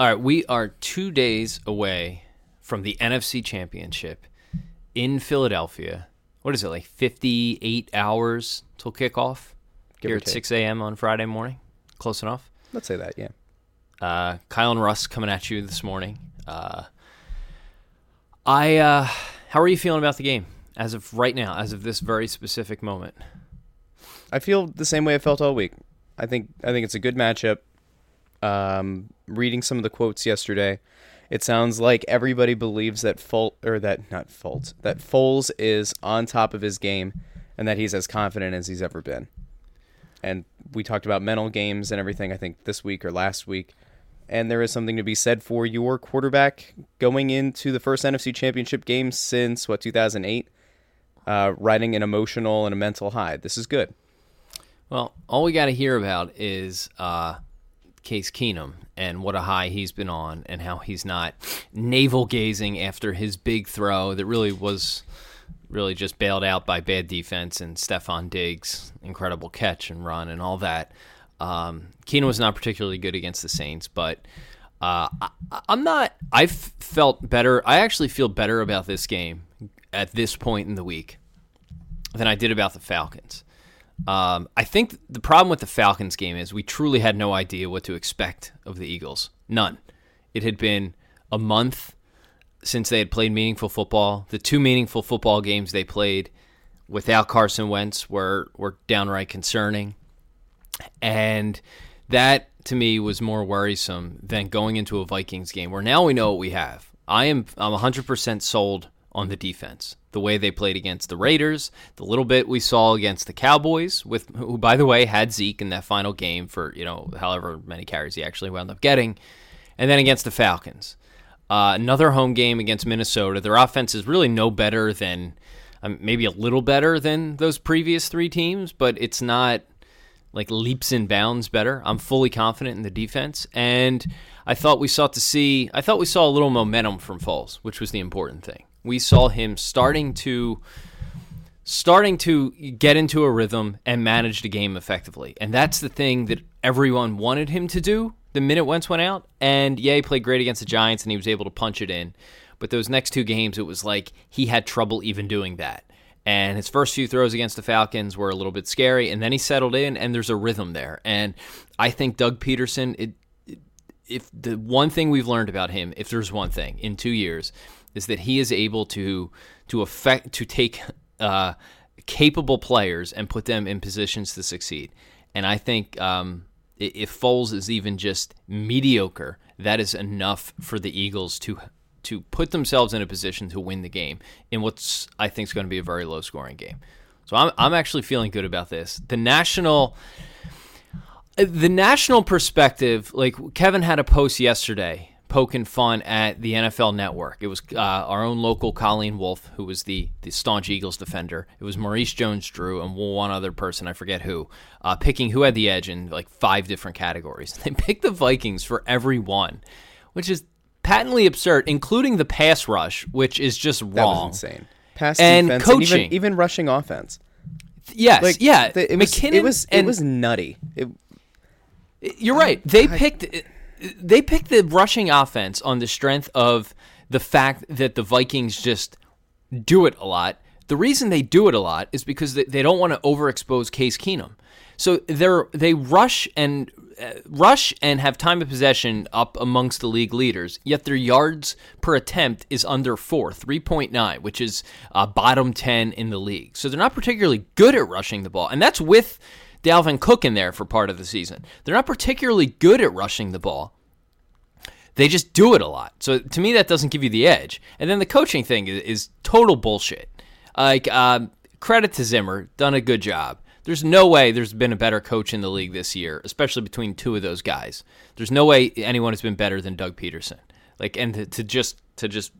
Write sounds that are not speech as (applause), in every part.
All right, we are two days away from the NFC Championship in Philadelphia. What is it, like 58 hours till kickoff Give here at take. 6 a.m. on Friday morning? Close enough. Let's say that, yeah. Uh, Kyle and Russ coming at you this morning. Uh, I, uh, how are you feeling about the game as of right now, as of this very specific moment? I feel the same way I felt all week. I think I think it's a good matchup. Um, reading some of the quotes yesterday, it sounds like everybody believes that Folt or that not Folt that Foles is on top of his game, and that he's as confident as he's ever been. And we talked about mental games and everything. I think this week or last week, and there is something to be said for your quarterback going into the first NFC Championship game since what 2008, uh, riding an emotional and a mental high. This is good. Well, all we got to hear about is uh, Case Keenum and what a high he's been on, and how he's not navel gazing after his big throw that really was really just bailed out by bad defense and Stefon Diggs' incredible catch and run and all that. Um, Keenum was not particularly good against the Saints, but uh, I, I'm not. I've felt better. I actually feel better about this game at this point in the week than I did about the Falcons. Um, I think the problem with the Falcons game is we truly had no idea what to expect of the Eagles. None. It had been a month since they had played meaningful football. The two meaningful football games they played without Carson Wentz were were downright concerning, and that to me was more worrisome than going into a Vikings game where now we know what we have. I am I'm 100% sold on the defense. The way they played against the Raiders, the little bit we saw against the Cowboys, with who by the way had Zeke in that final game for you know however many carries he actually wound up getting, and then against the Falcons, uh, another home game against Minnesota. Their offense is really no better than, um, maybe a little better than those previous three teams, but it's not like leaps and bounds better. I'm fully confident in the defense, and I thought we sought to see. I thought we saw a little momentum from Foles, which was the important thing. We saw him starting to starting to get into a rhythm and manage the game effectively, and that's the thing that everyone wanted him to do. The minute Wentz went out, and yeah, he played great against the Giants, and he was able to punch it in. But those next two games, it was like he had trouble even doing that. And his first few throws against the Falcons were a little bit scary, and then he settled in, and there's a rhythm there. And I think Doug Pederson, it, if the one thing we've learned about him, if there's one thing in two years, is that he is able to to affect to take uh, capable players and put them in positions to succeed. And I think um, if Foles is even just mediocre, that is enough for the Eagles to to put themselves in a position to win the game in what's I think is going to be a very low scoring game. So I'm I'm actually feeling good about this. The national the national perspective, like Kevin had a post yesterday poking fun at the NFL Network. It was uh, our own local Colleen Wolfe, who was the, the staunch Eagles defender. It was Maurice Jones-Drew and one other person, I forget who, uh, picking who had the edge in like five different categories. (laughs) They picked the Vikings for every one, which is patently absurd, including the pass rush, which is just wrong. That was insane. Pass And defense, coaching. and even, even rushing offense. Yes, Like yeah. the- it was McKinnon it was and it was nutty. It, You're right. They picked they picked the rushing offense on the strength of the fact that the Vikings just do it a lot. The reason they do it a lot is because they, they don't want to overexpose Case Keenum. So they're they rush and uh, rush and have time of possession up amongst the league leaders. Yet their yards per attempt is under four, three point nine, which is uh, bottom ten in the league. So they're not particularly good at rushing the ball, and that's with Dalvin Cook in there for part of the season. They're not particularly good at rushing the ball. They just do it a lot. So to me, that doesn't give you the edge. And then the coaching thing is, is total bullshit. Like um, credit to Zimmer, done a good job. There's no way there's been a better coach in the league this year, especially between two of those guys. There's no way anyone has been better than Doug Pederson. Like, and to, to just to just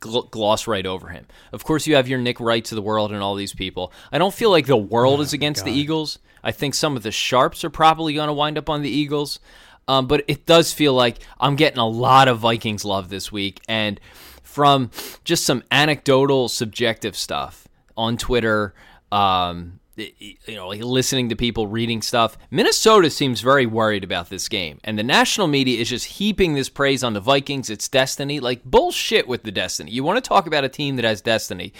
gloss right over him. Of course, you have your Nick Wrights of the world and all these people. I don't feel like the world is against the Eagles. I think some of the sharps are probably going to wind up on the Eagles. Um, but it does feel like I'm getting a lot of Vikings love this week. And from just some anecdotal, subjective stuff on Twitter, um, you know, like listening to people reading stuff. Minnesota seems very worried about this game, and the national media is just heaping this praise on the Vikings. It's destiny, like bullshit with the destiny. You want to talk about a team that has destiny?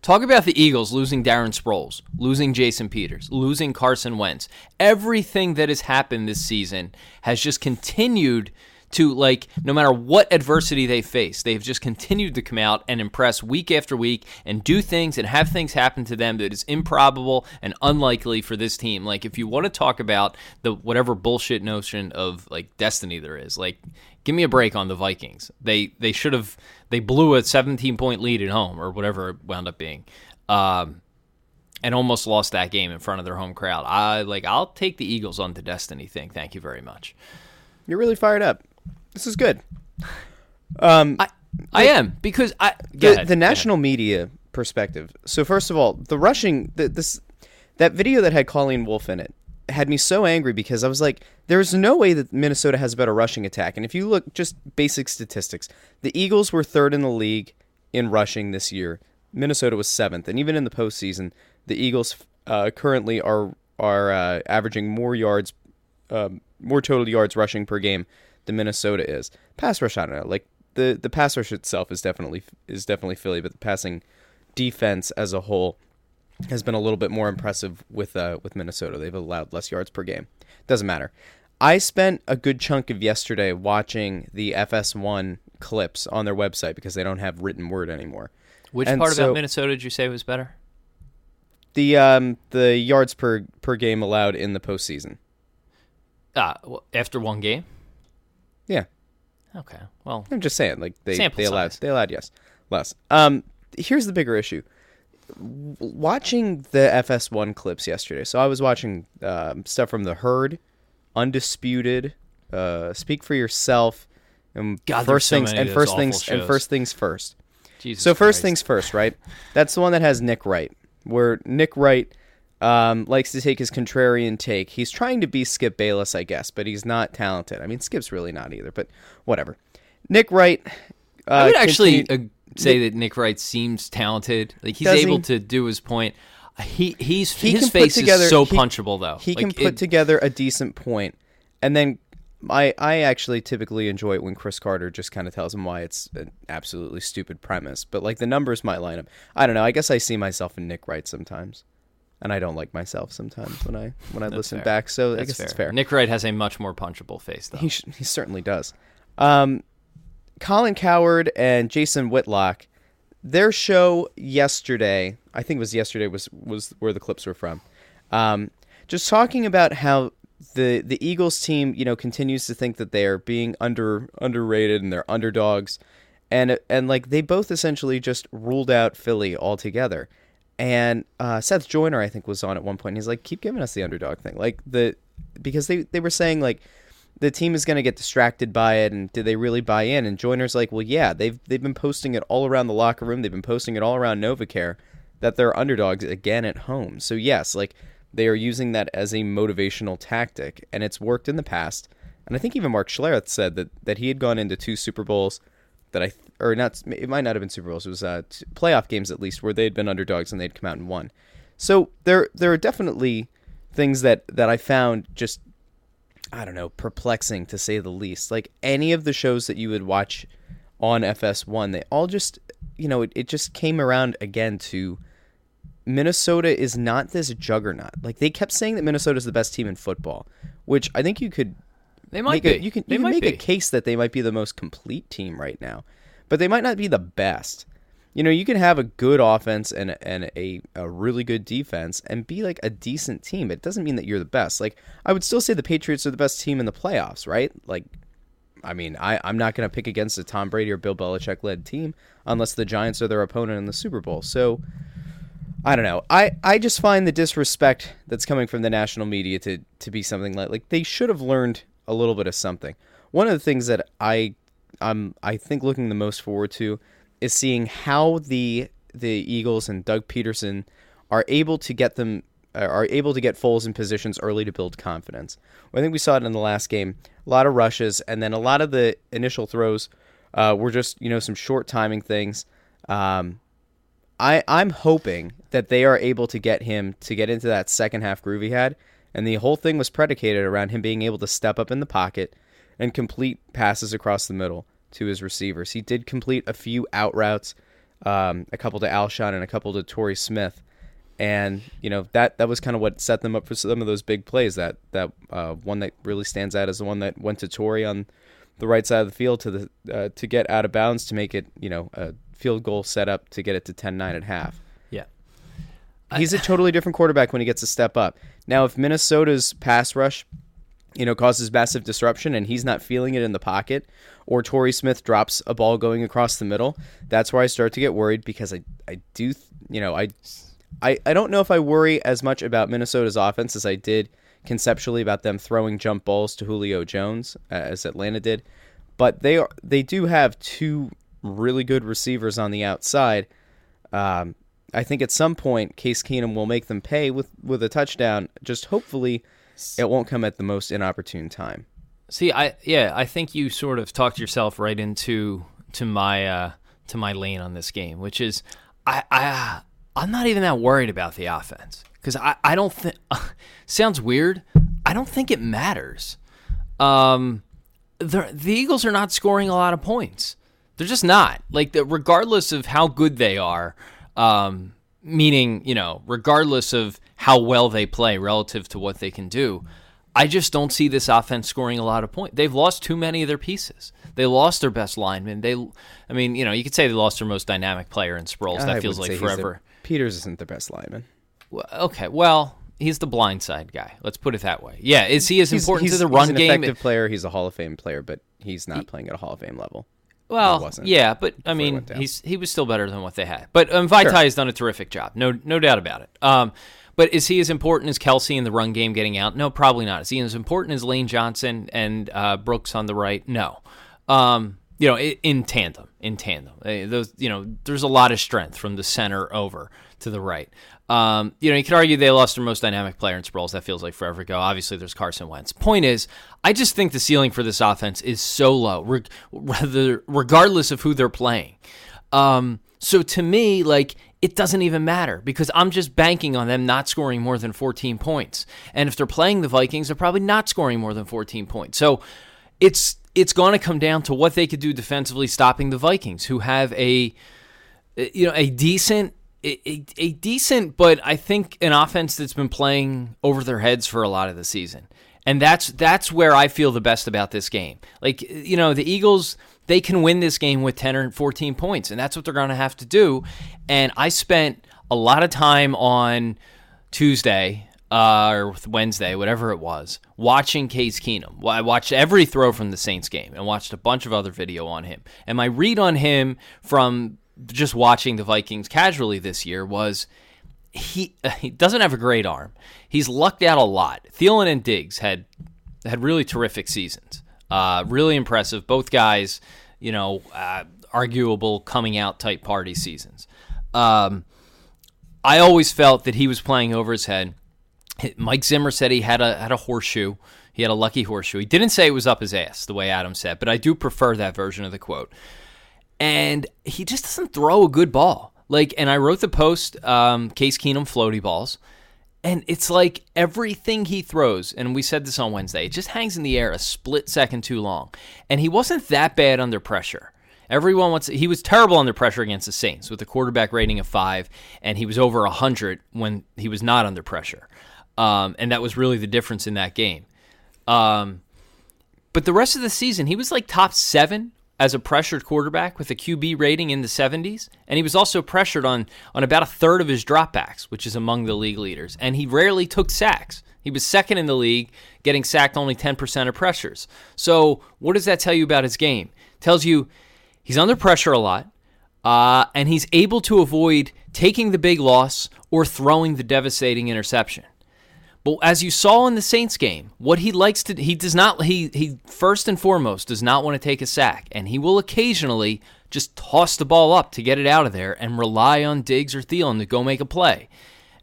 Talk about the Eagles losing Darren Sproles, losing Jason Peters, losing Carson Wentz. Everything that has happened this season has just continued to like no matter what adversity they face, they've just continued to come out and impress week after week and do things and have things happen to them that is improbable and unlikely for this team. Like if you want to talk about the whatever bullshit notion of like destiny there is, like give me a break on the Vikings. They they should have they blew a 17 point lead at home or whatever it wound up being. Um, and almost lost that game in front of their home crowd. I like I'll take the Eagles on the destiny thing. Thank you very much. You're really fired up. This is good. (laughs) Um, I I am because I the, ahead, the national media perspective. So first of all, the rushing the, this that video that had Colleen Wolfe in it had me so angry because I was like, there's no way that Minnesota has a better rushing attack. And if you look just basic statistics, the Eagles were third in the league in rushing this year. Minnesota was seventh, and even in the postseason, the Eagles uh, currently are are uh, averaging more yards, um, more total yards rushing per game than Minnesota is. Pass rush, I don't know. Like the the pass rush itself is definitely is definitely Philly, but the passing defense as a whole has been a little bit more impressive with uh, with Minnesota. They've allowed less yards per game. Doesn't matter. I spent a good chunk of yesterday watching the FS1 clips on their website because they don't have written word anymore. Which and part so, about Minnesota did you say was better? The um the yards per per game allowed in the postseason. Ah, after one game. Yeah. Okay. Well, I'm just saying, like they they allowed size. they allowed yes less. Um, here's the bigger issue. Watching the FS1 clips yesterday, so I was watching um, stuff from the herd, undisputed, uh, speak for yourself, and God, first so things and first things shows. and first things first. Jesus so first Christ. things first, right? That's the one that has Nick Wright, where Nick Wright um, likes to take his contrarian take. He's trying to be Skip Bayless, I guess, but he's not talented. I mean, Skip's really not either, but whatever. Nick Wright. Uh, I would actually uh, say that Nick Wright seems talented. Like he's able he? to do his point. He he's he his face together, is so he, punchable though. He like, can put it, together a decent point, and then I I actually typically enjoy it when Cris Carter just kind of tells him why it's an absolutely stupid premise. But like the numbers might line up. I don't know. I guess I see myself in Nick Wright sometimes and I don't like myself sometimes when I when I listen fair. back. So That's I guess fair. it's fair. Nick Wright has a much more punchable face, though. He sh- he certainly does. Um, Colin Cowherd and Jason Whitlock, their show yesterday, I think it was yesterday, was was where the clips were from. Um, just talking about how the the Eagles team, you know, continues to think that they are being under underrated and they're underdogs, and and like they both essentially just ruled out Philly altogether. And uh, Seth Joyner, I think, was on at one point. And he's like, "Keep giving us the underdog thing, like the because they they were saying like the team is going to get distracted by it, and did they really buy in?" And Joyner's like, "Well, yeah, they've they've been posting it all around the locker room. They've been posting it all around NovaCare that they're underdogs again at home. So yes, like they are using that as a motivational tactic, and it's worked in the past. And I think even Mark Schlereth said that that he had gone into two Super Bowls that I or not it might not have been Super Bowls. It was uh, playoff games at least where they'd been underdogs and they'd come out and won. So there there are definitely things that that I found just I don't know perplexing to say the least. Like any of the shows that you would watch on FS1, they all just you know it, it just came around again to Minnesota is not this juggernaut. Like they kept saying that Minnesota is the best team in football, which I think you could they might make be. A, you can, they you can make be. a case that they might be the most complete team right now, but they might not be the best. You know, you can have a good offense and and a, a really good defense and be like a decent team. It doesn't mean that you're the best. Like I would still say the Patriots are the best team in the playoffs, right? Like I mean, I, I'm not going to pick against a Tom Brady or Bill Belichick led team unless the Giants are their opponent in the Super Bowl. So I don't know. I, I just find the disrespect that's coming from the national media to, to be something like like they should have learned a little bit of something. One of the things that I I'm I think looking the most forward to is seeing how the the Eagles and Doug Pederson are able to get them uh, are able to get Foles in positions early to build confidence. Well, I think we saw it in the last game. A lot of rushes, and then a lot of the initial throws uh, were just you know some short timing things. Um, I I'm hoping that they are able to get him to get into that second half groove he had, and the whole thing was predicated around him being able to step up in the pocket and complete passes across the middle to his receivers. He did complete a few out routes, um, a couple to Alshon and a couple to Torrey Smith, and you know that that was kind of what set them up for some of those big plays. That that uh, one that really stands out is the one that went to Torrey on the right side of the field to the uh, to get out of bounds to make it you know a field goal set up to get it to 10-9 at half. Yeah. He's a totally different quarterback when he gets a step up. Now, if Minnesota's pass rush, you know, causes massive disruption and he's not feeling it in the pocket, or Torrey Smith drops a ball going across the middle, that's where I start to get worried because I, I do, you know, I, I, I don't know if I worry as much about Minnesota's offense as I did conceptually about them throwing jump balls to Julio Jones as Atlanta did, but they are they do have two really good receivers on the outside. Um, I think at some point Case Keenum will make them pay with with a touchdown. Just hopefully, it won't come at the most inopportune time. See, I yeah, I think you sort of talked yourself right into to my uh, to my lane on this game, which is I I I'm not even that worried about the offense because I I don't think (laughs) sounds weird. I don't think it matters. Um, the the Eagles are not scoring a lot of points. They're just not like the, regardless of how good they are. Um, meaning you know regardless of how well they play relative to what they can do. I just don't see this offense scoring a lot of points. They've lost too many of their pieces. They lost their best lineman. They, I mean, you know, you could say they lost their most dynamic player in Sproles. That I feels like forever. the- Peters isn't the best lineman. Well, okay, well, he's the blindside guy. Let's put it that way. Yeah, is he as He's, important he's, to the he's run an game? effective player. He's a Hall of Fame player, but he's not playing at a Hall of Fame level. Well, yeah, but I mean, he's he was still better than what they had. But um, Vaitai has done a terrific job, no no doubt about it. Um, but is he as important as Kelce in the run game getting out? No, probably not. Is he as important as Lane Johnson and uh, Brooks on the right? No. Um, you know, in tandem, in tandem, Eh, those you know, there's a lot of strength from the center over to the right. Um, you know, you could argue they lost their most dynamic player in Sproles. That feels like forever ago. Obviously, there's Carson Wentz. Point is, I just think the ceiling for this offense is so low, reg- (laughs) rather regardless of who they're playing. Um, so to me, like it doesn't even matter because I'm just banking on them not scoring more than 14 points. And if they're playing the Vikings, they're probably not scoring more than 14 points. So it's it's going to come down to what they could do defensively, stopping the Vikings, who have a eh, you know a decent a, a, decent but I think an offense that's been playing over their heads for a lot of the season. And that's that's where I feel the best about this game. Like eh, you know, the Eagles they can win this game with 10 or 14 points and that's what they're going to have to do. And I spent a lot of time on Tuesday uh, or Wednesday, whatever it was, watching Case Keenum. I watched every throw from the Saints game and watched a bunch of other video on him. And my read on him from just watching the Vikings casually this year was he he doesn't have a great arm. He's lucked out a lot. Thielen and Diggs had had really terrific seasons. Uh, really impressive. Both guys, you know, uh, arguable coming out type party seasons. Um, I always felt that he was playing over his head. Mike Zimmer said he had a had a horseshoe. He had a lucky horseshoe. He didn't say it was up his ass the way Adam said, but I do prefer that version of the quote. And he just doesn't throw a good ball. Like, and I wrote the post, um, Case Keenum floaty balls, and it's like everything he throws, and we said this on Wednesday, it just hangs in the air a split second too long. And he wasn't that bad under pressure. Everyone wants he was terrible under pressure against the Saints with a quarterback rating of five, and he was over hundred when he was not under pressure. Um, and that was really the difference in that game. Um, but the rest of the season, he was like top seven as a pressured quarterback with a QB rating in the 70s, and he was also pressured on on about a third of his dropbacks, which is among the league leaders. And he rarely took sacks. He was second in the league, getting sacked only 10% of pressures. So, what does that tell you about his game? tells you he's under pressure a lot, uh, and he's able to avoid taking the big loss or throwing the devastating interception. But as you saw in the Saints game, what he likes to he does not he he first and foremost does not want to take a sack, and he will occasionally just toss the ball up to get it out of there and rely on Diggs or Thielen to go make a play.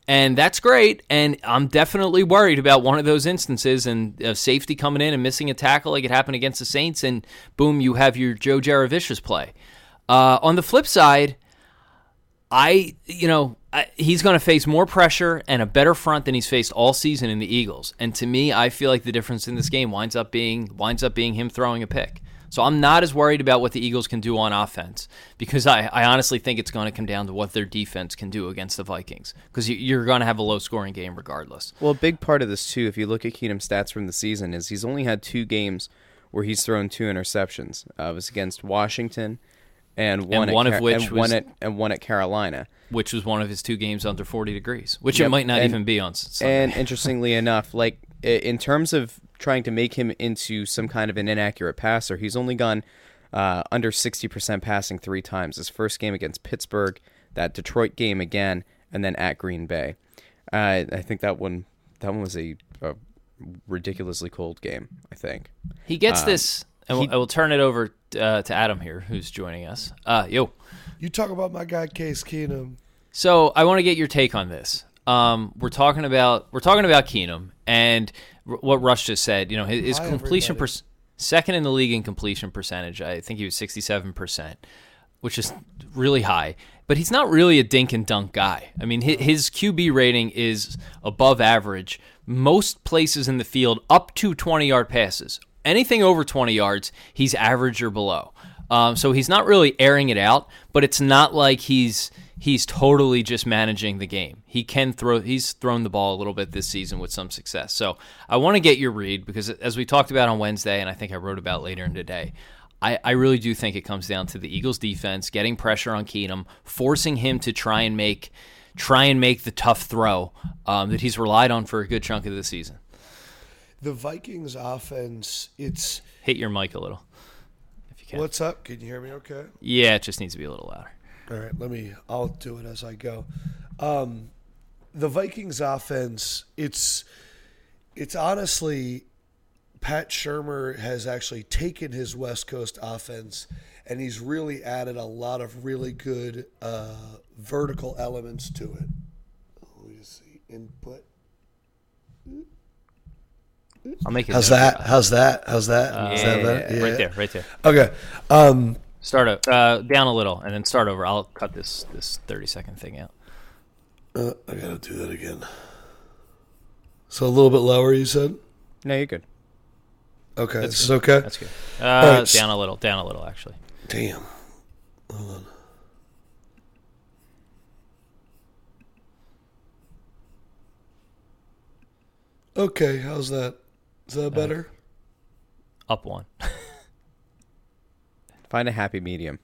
And that's great. And I'm definitely worried about one of those instances and safety coming in and missing a tackle like it happened against the Saints. And boom, you have your Joe Jurevicius play. Uh, on the flip side, I, you know, I, he's going to face more pressure and a better front than he's faced all season in the Eagles. And to me, I feel like the difference in this game winds up being winds up being him throwing a pick. So I'm not as worried about what the Eagles can do on offense because I, I honestly think it's going to come down to what their defense can do against the Vikings because you, are going to have a low scoring game regardless. Well, a big part of this too, if you look at Keenum's stats from the season, is he's only had two games where he's thrown two interceptions. Uh, it was against Washington and one, and one at, of which and was, one at and one at Carolina, which was one of his two games under 40 degrees, which Yep, it might not and- even be on Sunday. And (laughs) interestingly enough, like in terms of trying to make him into some kind of an inaccurate passer, he's only gone uh, under 60% passing three times. His first game against Pittsburgh, that Detroit game again, and then at Green Bay. Uh, I think that one that one was a, a ridiculously cold game. I think. he gets um, this, and we'll, I will turn it over uh, to Adam here, who's joining us. Uh, yo. You talk about my guy Case Keenum. So I want to get your take on this. Um, we're talking about we're talking about Keenum and r- what Rush just said. You know, his, his completion per- second in the league in completion percentage. I think he was sixty seven percent, which is really high. But he's not really a dink and dunk guy. I mean, his, his QB rating is above average. Most places in the field up to twenty yard passes. Anything over twenty yards, he's average or below. Um, so he's not really airing it out, but it's not like he's he's totally just managing the game. He can throw. He's thrown the ball a little bit this season with some success. So I want to get your read because as we talked about on Wednesday, and I think I wrote about later in today. I, I really do think it comes down to the Eagles' defense getting pressure on Keenum, forcing him to try and make try and make the tough throw um, that he's relied on for a good chunk of the season. The Vikings offense, it's Hit your mic a little, if you can. what's up? Can you hear me okay? Yeah, it just needs to be a little louder. All right, let me I'll do it as I go. Um the Vikings offense, it's it's honestly Pat Shurmur has actually taken his West Coast offense and he's really added a lot of really good uh, vertical elements to it. Let me see input. I'll make it. How's note. that? How's that? How's that? Is that Yeah, better? right there, right there. Okay. Um, Start o- uh, down a little and then start over. I'll cut this this thirty second thing out. uh, I gotta do that again. So a little bit lower, you said. No, you're good. Okay, this is okay. That's good. Uh, right. Down a little, down a little actually. Damn. Hold on. Okay, how's that? Is that better? Up one. (laughs) Find a happy medium.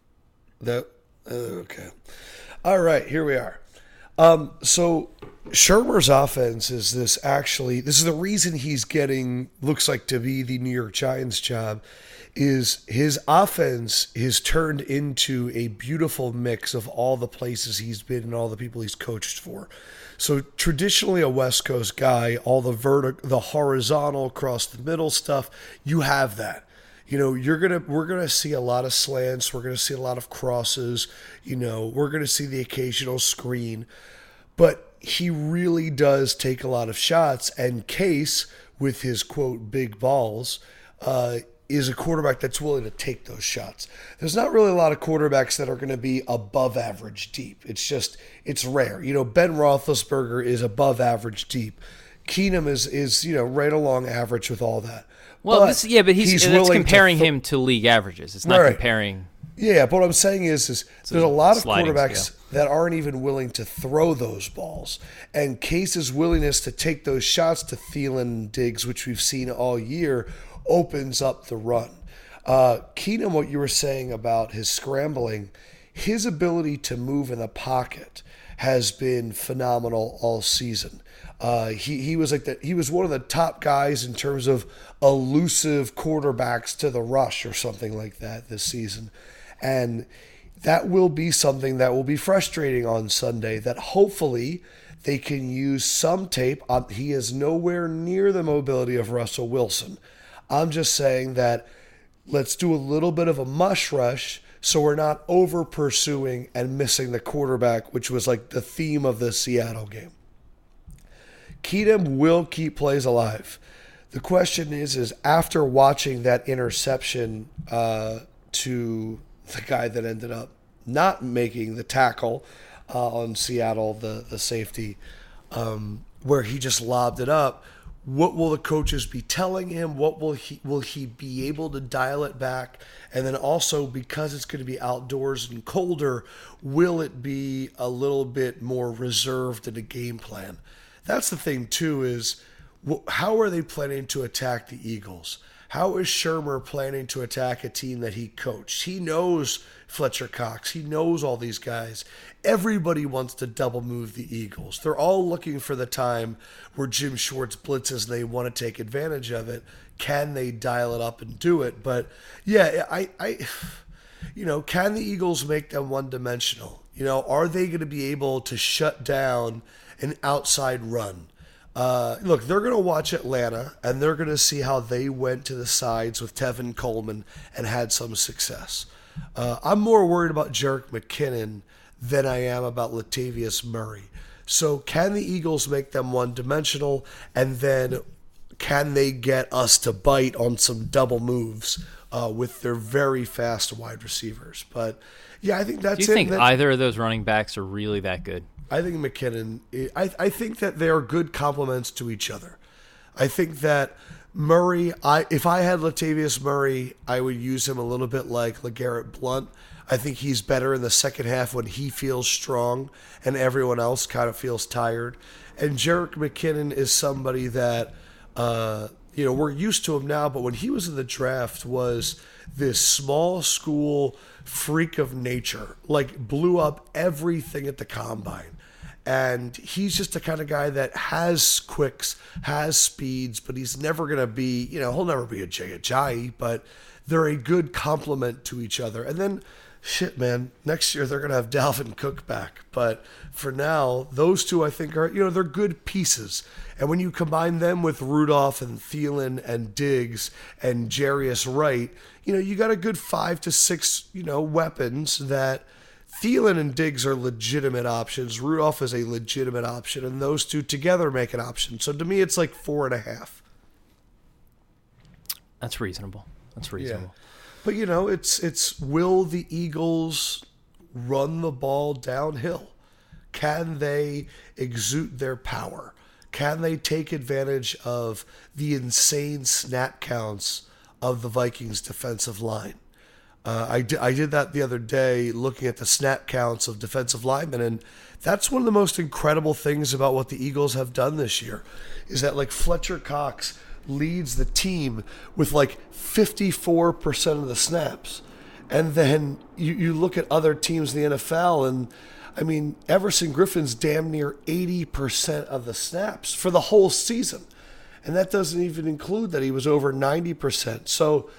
That uh, okay. All right, here we are. Um, so Shurmur's offense is this actually this is the reason he's getting looks like to be the New York Giants job is his offense is turned into a beautiful mix of all the places he's been and all the people he's coached for. So traditionally a West Coast guy, all the vertical, the horizontal across the middle stuff, you have that. You know you're gonna we're gonna see a lot of slants. We're gonna see a lot of crosses. You know we're gonna see the occasional screen. But he really does take a lot of shots and case with his quote big balls uh, is a quarterback that's willing to take those shots there's not really a lot of quarterbacks that are going to be above average deep it's just it's rare you know ben roethlisberger is above average deep keenum is is you know right along average with all that Well, But this, yeah, but he's, it's willing to comparing him to league averages. It's not Right. comparing. Yeah, but what I'm saying is, is there's a lot of quarterbacks scale. that aren't even willing to throw those balls, and Case's willingness to take those shots to Thielen and Diggs, which we've seen all year, opens up the run. Uh, Keenum, what you were saying about his scrambling, his ability to move in the pocket has been phenomenal all season. Uh, he he was like the, he was one of the top guys in terms of elusive quarterbacks to the rush or something like that this season, and that will be something that will be frustrating on Sunday. That hopefully they can use some tape. On, he is nowhere near the mobility of Russell Wilson. I'm just saying that let's do a little bit of a mush rush so we're not over pursuing and missing the quarterback, which was like the theme of the Seattle game. Keenum will keep plays alive. The question is, is after watching that interception uh, to the guy that ended up not making the tackle, uh, on Seattle, the the safety, um, where he just lobbed it up. What will the coaches be telling him? What will he will he be able to dial it back? And then also because it's going to be outdoors and colder, will it be a little bit more reserved in a game plan? That's the thing too is how are they planning to attack the Eagles? How is Shurmur planning to attack a team that he coached? He knows Fletcher Cox. He knows all these guys. Everybody wants to double move the Eagles. They're all looking for the time where Jim Schwartz blitzes and they want to take advantage of it. Can they dial it up and do it? But yeah, I, I you know, can the Eagles make them one dimensional? You know, are they going to be able to shut down an outside run? Uh, look, they're going to watch Atlanta and they're going to see how they went to the sides with Tevin Coleman and had some success. Uh, I'm more worried about Jerick McKinnon than I am about Latavius Murray. So, can the Eagles make them one dimensional? And then, can they get us to bite on some double moves uh, with their very fast wide receivers? But yeah, I think that's Do you it. think That's- either of those running backs are really that good? I think McKinnon. I I think that they are good complements to each other. I think that Murray. I if I had Latavius Murray, I would use him a little bit like LeGarrette Blount. I think he's better in the second half when he feels strong and everyone else kind of feels tired. And Jerick McKinnon is somebody that uh, you know we're used to him now, but when he was in the draft, was this small school freak of nature, like blew up everything at the combine and he's just the kind of guy that has quicks, has speeds, but he's never going to be, you know, he'll never be a Jay Ajayi, but they're a good complement to each other. And then, shit, man, next year they're going to have Dalvin Cook back. But for now, those two I think are, you know, they're good pieces. And when you combine them with Rudolph and Thielen and Diggs and Jarius Wright, you know, you got a good five to six, you know, weapons that – Thielen and Diggs are legitimate options. Rudolph is a legitimate option, and those two together make an option. So to me, it's like four and a half. That's reasonable. That's reasonable. But you know, it's it's will the Eagles run the ball downhill? Can they exude their power? Can they take advantage of the insane snap counts of the Vikings defensive line? Uh, I, di- I did that the other day looking at the snap counts of defensive linemen, and that's one of the most incredible things about what the Eagles have done this year is that like Fletcher Cox leads the team with like 54% of the snaps. And then you, you look at other teams in the NFL, and I mean, Everson Griffen's damn near 80% of the snaps for the whole season. And that doesn't even include that he was over 90%. So,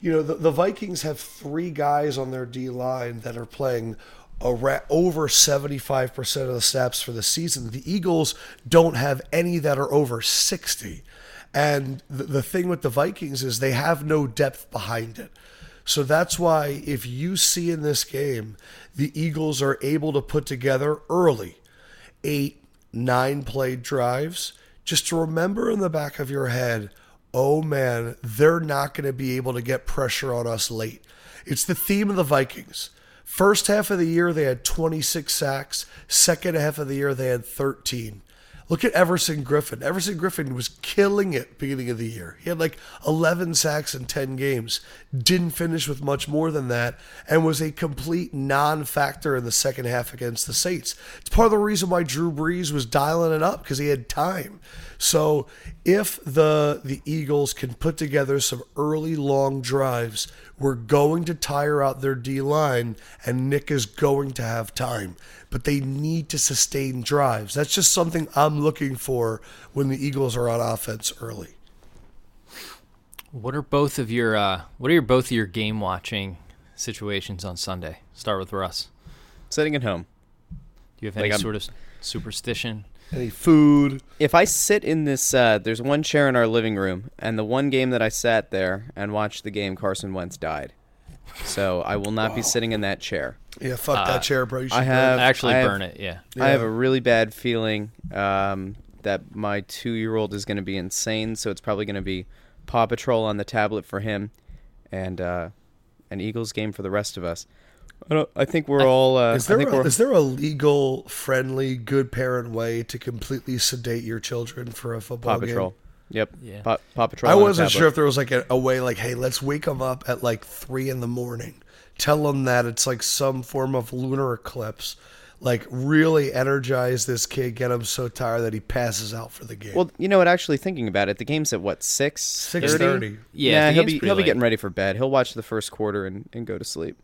you know, the, the Vikings have three guys on their D line that are playing over 75% of the snaps for the season. The Eagles don't have any that are over 60. And the, the thing with the Vikings is they have no depth behind it. So that's why if you see in this game, the Eagles are able to put together early eight, nine play drives, just to remember in the back of your head, oh man, they're not going to be able to get pressure on us late. It's the theme of the Vikings. First half of the year, they had 26 sacks. Second half of the year, they had 13. Look at Everson Griffen. Everson Griffen was killing it beginning of the year. He had like 11 sacks in 10 games. Didn't finish with much more than that and was a complete non-factor in the second half against the Saints. It's part of the reason why Drew Brees was dialing it up because he had time. So if the the Eagles can put together some early long drives, we're going to tire out their D line and Nick is going to have time. But they need to sustain drives. That's just something I'm looking for when the Eagles are on offense early. What are both of your uh, what are your both of your game watching situations on Sunday? Start with Russ. Sitting at home. Do you have any I'm- sort of superstition? Any food? If I sit in this, uh, there's one chair in our living room, and the one game that I sat there and watched the game, Carson Wentz died. So I will not be sitting in that chair. Yeah, fuck that chair, bro. You should I have Actually, I have- burn it. Yeah. I have a really bad feeling um, that my two-year-old is going to be insane. So it's probably going to be Paw Patrol on the tablet for him, and uh, an Eagles game for the rest of us. I, don't, I think we're all. Uh, Is I there think a, we're is there a legal, friendly, good parent way to completely sedate your children for a football Paw game? Patrol. Yep. Yeah. Paw, Paw Patrol. I wasn't sure if there was like a, a way, like, hey, let's wake them up at like three in the morning. Tell them that it's like some form of lunar eclipse. Like, really energize this kid, get him so tired that he passes out for the game. Well, you know what? Actually, thinking about it, the game's at what six? 6:30. Yeah, the he'll be he'll be getting ready for bed. He'll watch the first quarter and, and go to sleep.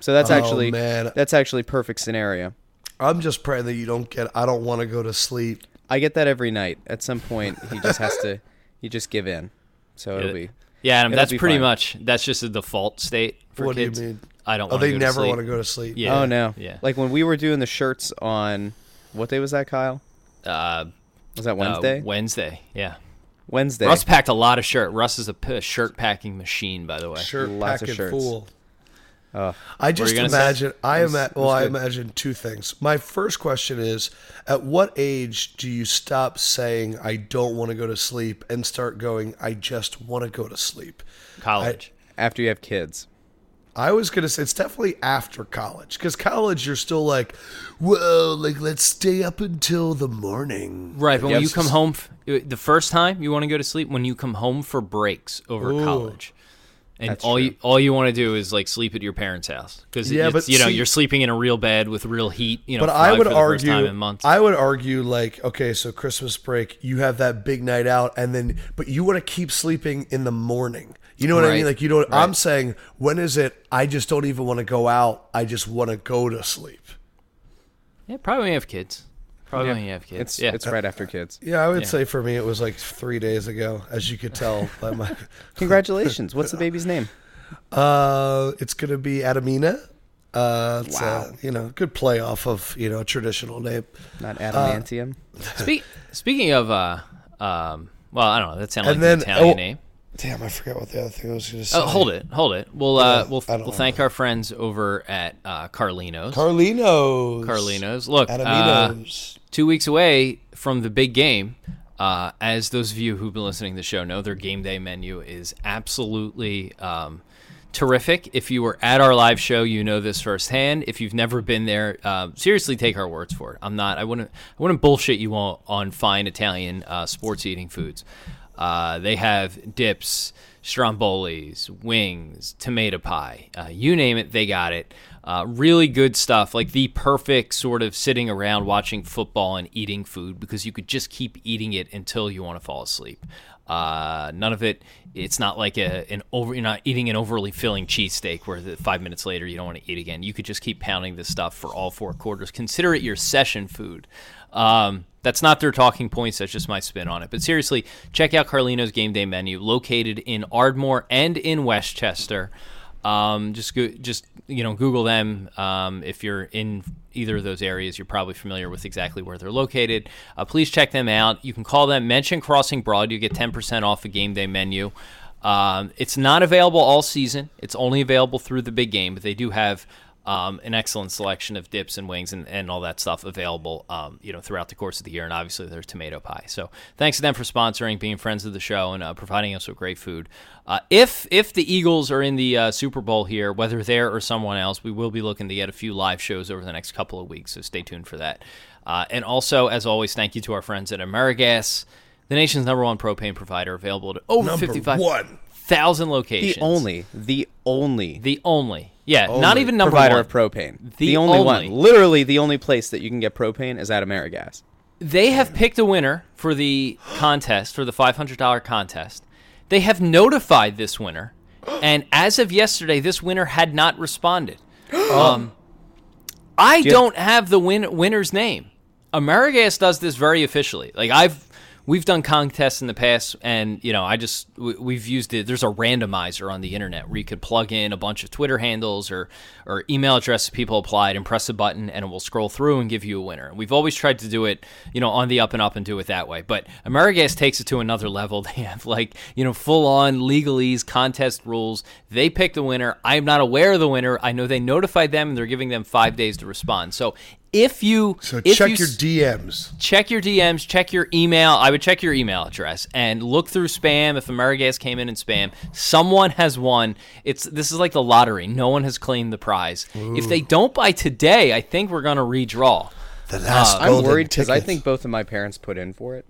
So that's Oh, actually man. that's actually perfect scenario. I'm just praying that you don't get. I don't want to go to sleep. I get that every night. At some point, he just has to (laughs) he just give in. So it'll be Yeah, Adam, It'll that's be pretty fine. much that's just a default state for What do you kids. mean? I don't. Oh, wanna they go to never sleep. want to go to sleep. Yeah. oh no, yeah. Like when we were doing the shirts on what day was that, Kyle? Uh, Was that uh, Wednesday? Wednesday. Yeah. Wednesday. Russ packed a lot of shirt. Russ is a p- shirt packing machine, by the way. Shirt Lots of packing shirts. fool. Oh. I just you gonna say? imagine. I It ima- well, I imagine two things. My first question is: At what age do you stop saying "I don't want to go to sleep" and start going "I just want to go to sleep"? College. After you have kids. I was gonna say it's definitely after college because college you're still like, well, like let's stay up until the morning. right, but when you come home, f- uh, the first time you want to go to sleep, when you come home for breaks over Ooh. college, and That's all true. you all you want to do is like sleep at your parents' house because Yeah, but you know see- you're sleeping in a real bed with real heat. You know, But I would argue, in months. I would argue, like, okay, so Christmas break, you have that big night out, and then, but you want to keep sleeping in the morning. You know what I mean? Like, you don't. I'm saying, when is it? I just don't even want to go out. I just want to go to sleep. yeah, probably when you have kids. Probably when you have kids. It's yeah. it's right after kids. Yeah, I would Yeah. say for me, it was like three days ago, as you could tell by my. (laughs) Congratulations. What's the baby's name? Uh, it's gonna be Adamina. Uh, it's Wow. a, you know, good play off of you know a traditional name. Not adamantium. (laughs) Speak, speaking of, uh, um, well, I don't know. That sounds like And an Italian oh, name. Damn, I forgot what the other thing I was gonna say. Oh, hold it, hold it. We'll uh, we'll we'll know. thank our friends over at uh, Carlino's. Carlinos. Carlino's. Look, uh, Adaminos. Two weeks away from the big game. Uh, as those of you who've been listening to the show know, their game day menu is absolutely um, terrific. If you were at our live show, you know this firsthand. If you've never been there, uh, seriously take our words for it. I'm not. I wouldn't. I wouldn't bullshit you on, on fine Italian uh, sports eating foods. Uh, they have dips, strombolis, wings, tomato pie. Uh, you name it, they got it. Uh, really good stuff, like the perfect sort of sitting around watching football and eating food because you could just keep eating it until you want to fall asleep. Uh, none of it. It's not like a an over. You're not eating an overly filling cheesesteak where the five minutes later you don't want to eat again. You could just keep pounding this stuff for all four quarters. Consider it your session food. Um, that's not their talking points. That's just my spin on it. But seriously, check out Carlino's game day menu, located in Ardmore and in Westchester. Um, just go, just you know, Google them. Um, if you're in either of those areas, you're probably familiar with exactly where they're located. Uh, please check them out. You can call them. Mention Crossing Broad. You get 10% off a game day menu. Um, it's not available all season. It's only available through the big game, but they do have um, an excellent selection of dips and wings and, and all that stuff available, um, you know, throughout the course of the year. And obviously, there's tomato pie. So thanks to them for sponsoring, being friends of the show, and uh, providing us with great food. Uh, if if the Eagles are in the uh, Super Bowl here, whether there or someone else, we will be looking to get a few live shows over the next couple of weeks. So stay tuned for that. Uh, and also, as always, thank you to our friends at Amerigas, the nation's number one propane provider, available to over Number 55 one. thousand The locations. only, the only the only, yeah, not even number provider one. of propane. The The, only, only. one. Literally the only place that you can get propane is at Amerigas. They have picked a winner for the (gasps) contest for the five hundred dollar contest. They have notified this winner, and as of yesterday, this winner had not responded. (gasps) Um, I you- don't have the win- winner's name. Amerigas does this very officially. Like I've we've done contests in the past, and you know I just we, we've used it. There's a randomizer on the internet where you could plug in a bunch of Twitter handles or or email addresses people applied and press a button, and it will scroll through and give you a winner. We've always tried to do it, you know, on the up and up and do it that way. But Amerigas takes it to another (laughs) level. They have like you know full on legalese contest rules. They pick the winner. I'm not aware of the winner. I know they notified them and they're giving them five days to respond. So if you So if check you your DMs. check your DMs, check your email. I would check your email address and look through spam. If Amerigas came in in spam, someone has won. It's this is like the lottery. No one has claimed the prize. If they don't by today, I think we're gonna redraw. The last uh, I'm worried because I think both of my parents put in for it.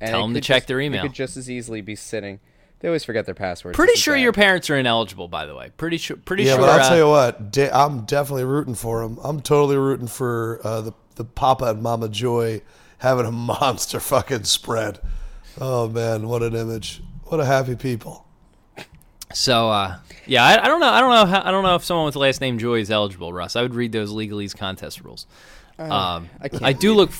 And Tell it 'em to check just- their it email. could just as easily be sitting. They always forget their passwords. Pretty sure your parents are ineligible. By the way, pretty sure. Pretty Yeah, sure. but I'll uh, tell you what, de- I'm definitely rooting for them. I'm totally rooting for uh, the the Papa and Mama Joy having a (laughs) monster fucking spread. Oh man, what an image! What a happy people. So uh, yeah, I, I don't know. I don't know. How, I don't know if someone with the last name Joy is eligible, Russ. I would read those legalese contest rules. um, I I, can't do look.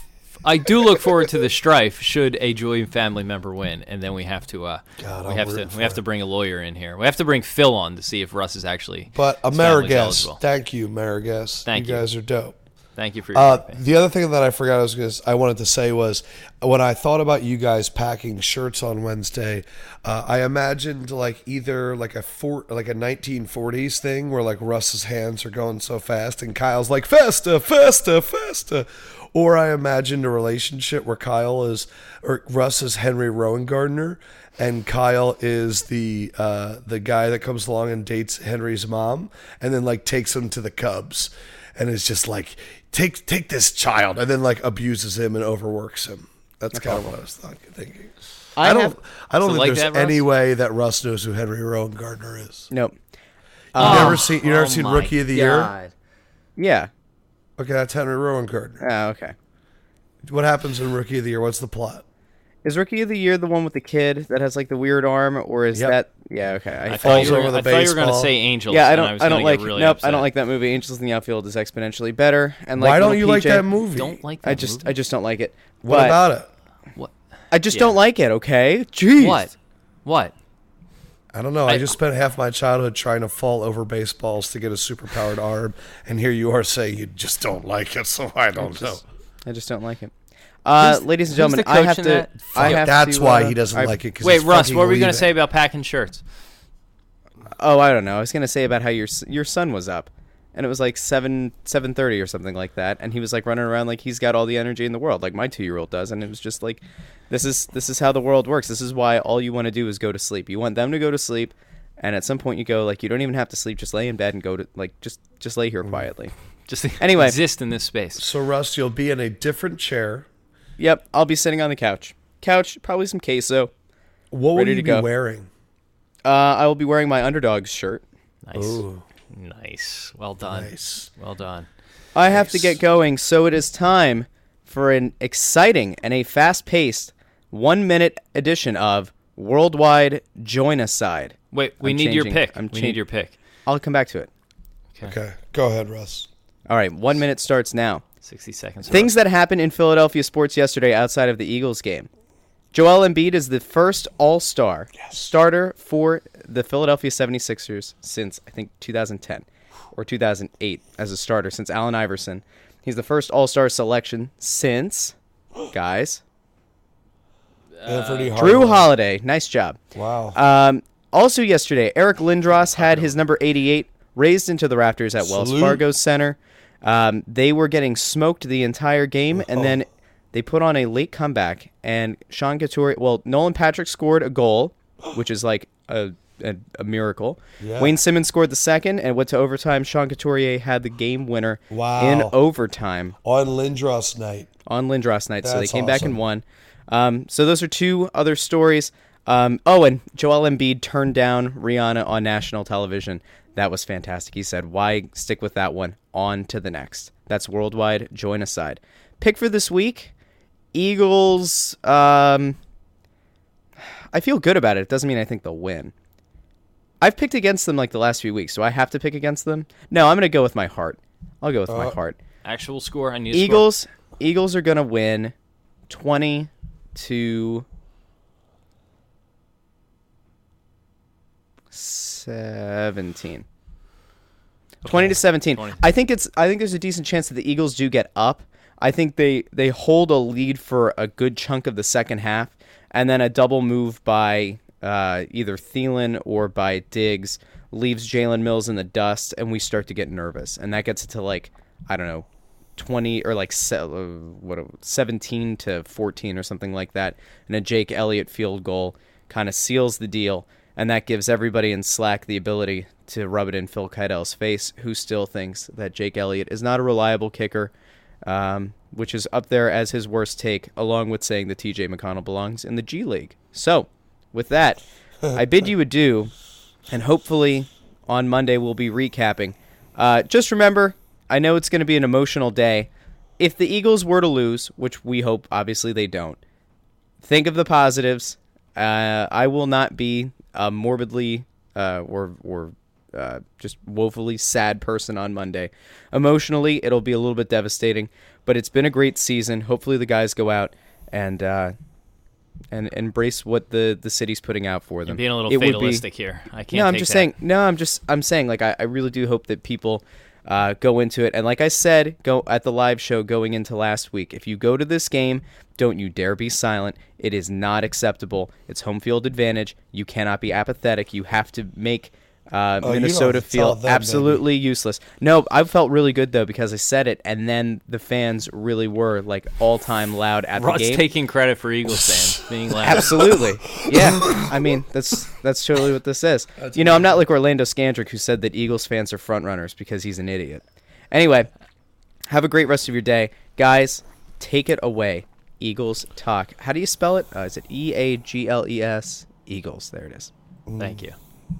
I do look forward to the strife should a Julian family member win, and then we have to. Uh, God, we I'm have to. We have to bring a lawyer in here. We have to bring Phil on to see if Russ is actually. But his Amerigas, thank you, Amerigas. Thank you you. guys are dope. Thank you for your. Uh, the other thing that I forgot I was gonna, I wanted to say was when I thought about you guys packing shirts on Wednesday, uh, I imagined like either like a four, like a 1940s thing where like Russ's hands are going so fast and Kyle's like Festa, Festa, Festa, or I imagined a relationship where Kyle is or Russ is Henry Rowengartner and Kyle is the uh, the guy that comes along and dates Henry's mom and then like takes him to the Cubs and is just like take take this child and then like abuses him and overworks him. That's kind of what I was thinking. I, I don't have- I don't So think like there's that, any way that Russ knows who Henry Rowengartner is. Nope. You've never seen you never oh seen Rookie of the Year? Yeah. Okay, that's Henry Rowengartner. Oh, okay. What happens in Rookie of the Year? What's the plot? Is Rookie of the Year the one with the kid that has like the weird arm, or is Yep. that? Yeah. Okay. I, I falls thought you were, over the I thought you were going to baseball. say Angels. yeah. I and don't. was I, don't gonna like. get really nope. I don't like that movie. Angels in the Outfield is exponentially better. And like Why don't Little you like PJ that movie? Don't like. That I just. movie? I just don't like it. what But about it? what? I just Yeah. don't like it. Okay. Jeez. What? What? I don't know. I, I- just spent half my childhood trying to fall over baseballs to get a superpowered arm, and here you are saying you just don't like it. (laughs) So I don't know. I just don't like it. Uh, ladies and gentlemen, the I have to. that? I have that's to, why uh, he doesn't I- like it. 'cause Wait, he's Russ, what were you going to say about packing shirts? Oh, I don't know. I was gonna say about how your your son was up, and it was like seven seven thirty or something like that, and he was like running around like he's got all the energy in the world, like my two year old does, and it was just like, this is this is how the world works. This is why all you want to do is go to sleep. You want them to go to sleep, and at some point you go like you don't even have to sleep, just lay in bed and go to like just just lay Mm. here quietly. (laughs) Just (laughs) Anyway. exist in this space. So Russ, you'll be in a different chair. Yep, I'll be sitting on the couch. Couch, probably some queso. What will you to be go. wearing? Uh, I will be wearing my underdogs shirt. Nice. Ooh, Nice. Well done. nice. Well done. I have to get going, so it is time for an exciting and a fast paced one minute edition of Worldwide Join Us Side. Wait, we I'm need your pick. I'm we chan- need your pick. I'll come back to it. Okay, go ahead, Russ. All right, one minute starts now. 60 seconds. Things that happened in Philadelphia sports yesterday outside of the Eagles game. Joel Embiid is the first All Star starter for the Philadelphia 76ers since, I think, 2010 or 2008 as a starter, since Allen Iverson. He's the first All Star selection since, (gasps) guys, Anthony Drew Hardaway. Holiday. Nice job. Wow. Um, also yesterday, Eric Lindros had his number 88 raised into the Raptors at Wells Fargo Center. Um, they were getting smoked the entire game, and then they put on a late comeback. And Sean Couturier, well, Nolan Patrick scored a goal, which is like a a, a miracle. Yeah. Wayne Simmonds scored the second and went to overtime. Sean Couturier had the game winner Wow. in overtime On Lindros night. on Lindros night, so they That's came back and won. Um, so those are two other stories. Um, oh, and Joel Embiid turned down Rihanna on national television. That was fantastic. He said, "Why stick with that one? On to the next." That's worldwide. Join aside. Pick for this week: Eagles. Um, I feel good about it. It doesn't mean I think they'll win. I've picked against them like the last few weeks. Do I have to pick against them? No, I'm going to go with my heart. I'll go with my Uh, heart. Actual score. I need a score. Eagles Eagles are gonna win twenty to seventeen. 20 to 17. 20. I think it's I think there's a decent chance that the Eagles do get up. I think they they hold a lead for a good chunk of the second half and then a double move by uh, either Thielen or by Diggs leaves Jalen Mills in the dust and we start to get nervous and that gets it to like I don't know 20 or like uh, what 17 to 14 or something like that and a Jake Elliott field goal kind of seals the deal and that gives everybody in Slack the ability to rub it in Phil Keitel's face who still thinks that Jake Elliott is not a reliable kicker um, which is up there as his worst take along with saying that TJ McConnell belongs in the G League. So, with that, I bid (laughs) you adieu and hopefully on Monday we'll be recapping. Uh, just remember, I know it's going to be an emotional day. If the Eagles were to lose, which we hope obviously they don't, think of the positives. Uh, I will not be a morbidly uh, or or uh, just woefully sad person on Monday. Emotionally, it'll be a little bit devastating, but it's been a great season. Hopefully, the guys go out and uh, and embrace what the the city's putting out for them. You're being a little It would be- fatalistic here. I can't. no, I'm just that. saying. No, I'm just I'm saying like I, I really do hope that people uh, go into it. And like I said, go at the live show going into last week. If you go to this game, don't you dare be silent. It is not acceptable. It's home field advantage. You cannot be apathetic. You have to make. Uh, Oh, Minnesota have to tell feel them, baby. absolutely useless. No, I felt really good though because I said it, and then the fans really were like all time loud at Rod's the game. taking credit for Eagles fans (laughs) being loud. Absolutely. (laughs) Yeah. I mean, that's that's totally what this is. you know, I'm not like Orlando Scandrick who said that Eagles fans are front runners because he's an idiot. Anyway, have a great rest of your day. Guys, take it away. Eagles talk. How do you spell it? Uh, is it E A G L E S? Eagles. There it is. Thank you.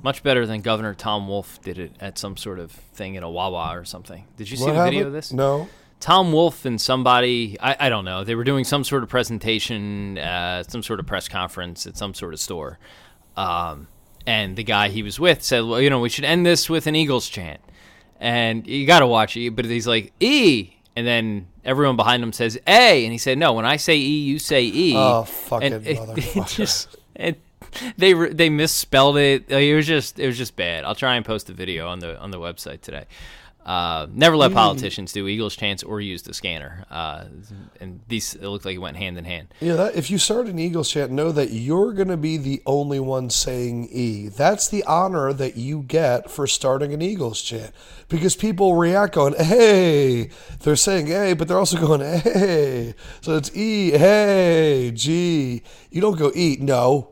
Much better than Governor Tom Wolf did it at some sort of thing in a Wawa or something. Did you see What the video of this? No. Tom Wolf and somebody, I, I don't know, they were doing some sort of presentation, uh, some sort of press conference at some sort of store. Um, and the guy he was with said, well, you know, we should end this with an Eagles chant. And you got to watch it, but he's like, E. And then everyone behind him says A. And he said, no, when I say E, you say E. Oh, fucking and it, (laughs) it just, it, (laughs) they re- they misspelled it. It was just it was just bad. I'll try and post a video on the on the website today. Uh, never let politicians do Eagles chants or use the scanner. Uh, and these it looked like it went hand in hand. Yeah, that, if you start an Eagles chant, know that you're going to be the only one saying E. That's the honor that you get for starting an Eagles chant. Because people react going, hey. They're saying hey, but they're also going, hey. So it's E, hey, G. You don't go E. No.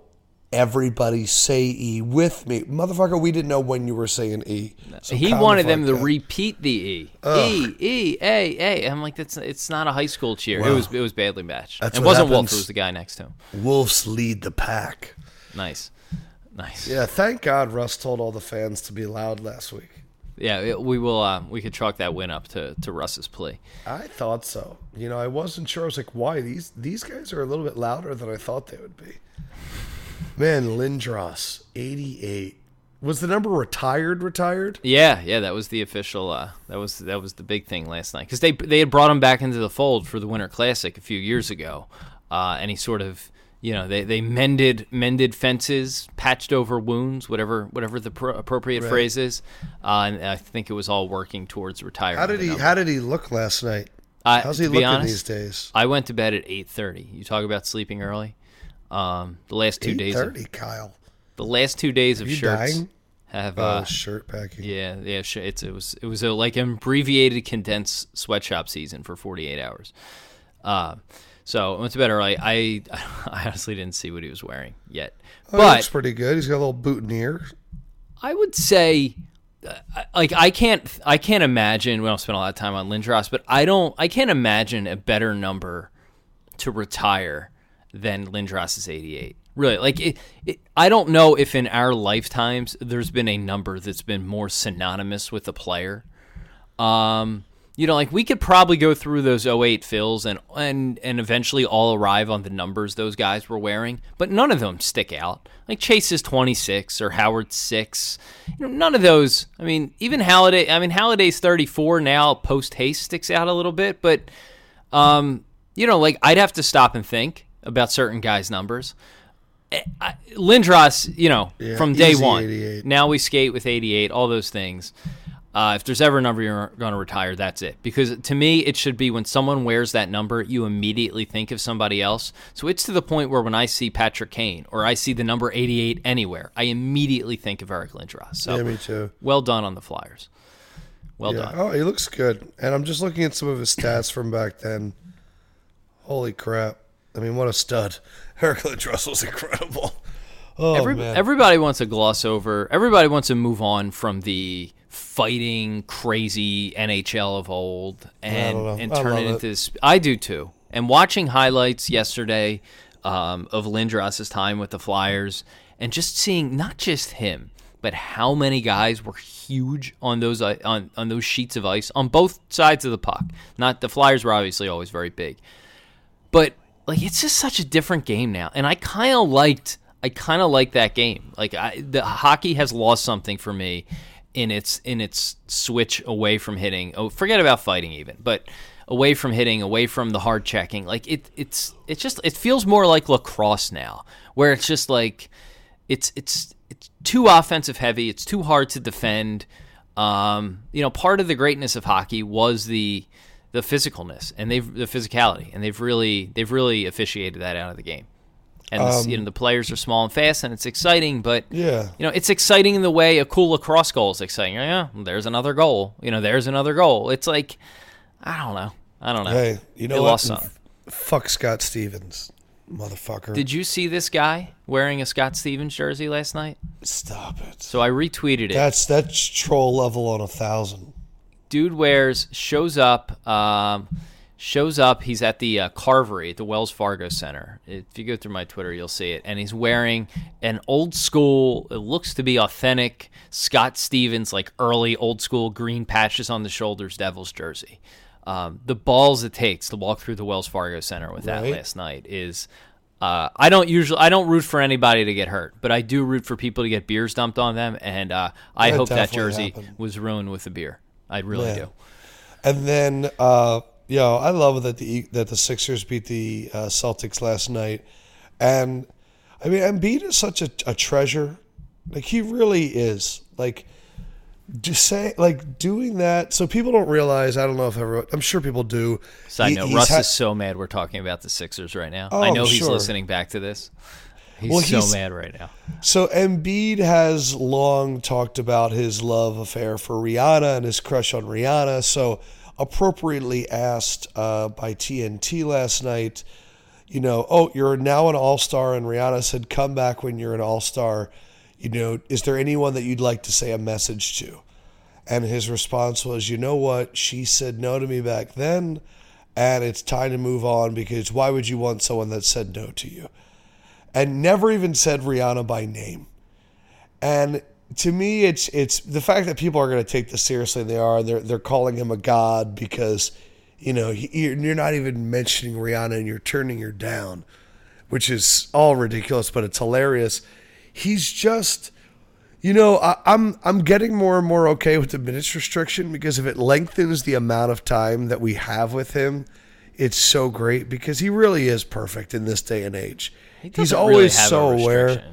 Everybody say E with me. Motherfucker, we didn't know when you were saying E. So he wanted them to repeat the E. E E A A. I'm like that's it's not a high school cheer. It was it was badly matched. That's it wasn't Wolf. happens. It was the guy next to him. Wolves lead the pack. Nice, nice. Yeah, thank God Russ told all the fans to be loud last week. Yeah, it- we will. Uh, we could chalk that win up to to Russ's plea. I thought so. You know, I wasn't sure. I was like, why these these guys are a little bit louder than I thought they would be. Man, Lindros, eighty eight. Was the number retired? Retired? Yeah, yeah, that was the official. Uh, that was that was the big thing last night because they they had brought him back into the fold for the Winter Classic a few years ago, uh, and he sort of you know they, they mended mended fences, patched over wounds, whatever whatever the pro- appropriate phrase is, uh, and I think it was all working towards retirement. How did he? How did he look last night? I- How's he looking honest, these days? I went to bed at eight thirty. You talk about sleeping early. Um, the last two days, of, thirty, Kyle. the last two days of shirts dying? have Oh, uh, shirt packing. Yeah, yeah, it's it was it was a like an abbreviated condensed sweatshop season for 48 hours. Uh, so I went to bed early. I (laughs) I honestly didn't see what he was wearing yet, Oh, he looks pretty good. He's got a little boutonniere. I would say, uh, like I can't I can't imagine. We don't spend a lot of time on Lindros, but I don't I can't imagine a better number to retire than Lindros's 88. Really, like it, it, I don't know if in our lifetimes there's been a number that's been more synonymous with a player. Um, you know, like we could probably go through those 08 Phils and and and eventually all arrive on the numbers those guys were wearing, but none of them stick out. Like Chase is 26 or Howard 6. You know, none of those. I mean, even Halladay, I mean Halladay's 34 now, post haste sticks out a little bit, but um, you know, like I'd have to stop and think about certain guys' numbers. Eh, I- Lindros, you know, Yeah, from day one. 88. Now we skate with 88, all those things. Uh, if there's ever a number you're going to retire, that's it. Because to me, it should be when someone wears that number, you immediately think of somebody else. So it's to the point where when I see Patrick Kane or I see the number 88 anywhere, I immediately think of Eric Lindros. So Yeah, me too. well done on the Flyers. Well Yeah. done. Oh, he looks good. And I'm just looking at some of his stats from back then. Holy crap. I mean, what a stud. (laughs) Eric Russell's incredible. (laughs) Oh, Every, man. everybody wants to gloss over. Everybody wants to move on from the fighting crazy NHL of old and and turn it it. into this. I do too. And watching highlights yesterday um, of Lindros's time with the Flyers, and just seeing not just him, but how many guys were huge on those on on those sheets of ice on both sides of the puck. Not the Flyers were obviously always very big, but like it's just such a different game now and i kind of liked i kind of like that game. Like I, the hockey has lost something for me in its in its switch away from hitting oh forget about fighting even but away from hitting away from the hard checking. Like it it's it's just it feels more like lacrosse now where it's just like it's it's it's too offensive heavy it's too hard to defend. Um, you know part of the greatness of hockey was the the physicalness and they've the physicality and they've really they've really officiated that out of the game and this- you know um, the players are small and fast and it's exciting but Yeah. you know it's exciting in the way a cool lacrosse goal is exciting yeah there's another goal you know there's another goal it's like i don't know i don't know Hey, you know They what? lost something. Fuck Scott Stevens, motherfucker. did you see this guy wearing a scott stevens jersey last night Stop it. so i retweeted it That's that's troll level on a thousand. Dude wears shows up um, shows up he's at the uh, carvery at the wells fargo center if you go through my twitter you'll see it and he's wearing an old school it looks to be authentic scott stevens like early old school green patches on the shoulders devils jersey um, the balls it takes to walk through the wells fargo center with that Right. last night is uh, I don't usually I don't root for anybody to get hurt, but I do root for people to get beers dumped on them, and uh, I That hope that jersey happened. was ruined with the beer. I really Yeah. do. And then, uh, know I love that the that the Sixers beat the uh, Celtics last night, and I mean, Embiid is such a, a treasure. Like he really is. Like just say like doing that. So people don't realize. I don't know if everyone. I'm sure people do. Side He- note: he's Russ ha- is so mad we're talking about the Sixers right now. Oh, I know he's sure. listening back to this. He's Well, so he's- mad right now. So Embiid has long talked about his love affair for Rihanna and his crush on Rihanna. So appropriately asked uh, by TNT last night, you know, oh, you're now an All Star, and Rihanna said, come back when you're an All Star. You know, is there anyone that you'd like to say a message to? And his response was, you know what? She said no to me back then, and it's time to move on because why would you want someone that said no to you? And never even said Rihanna by name. And to me, it's it's the fact that people are going to take this seriously. They are. They're they're calling him a god because you know you're not even mentioning Rihanna and you're turning her down, which is all ridiculous, but it's hilarious. He's just. You know, I, I'm I'm getting more and more okay with the minutes restriction because if it lengthens the amount of time that we have with him, it's so great because he really is perfect in this day and age. He He's really always a so aware.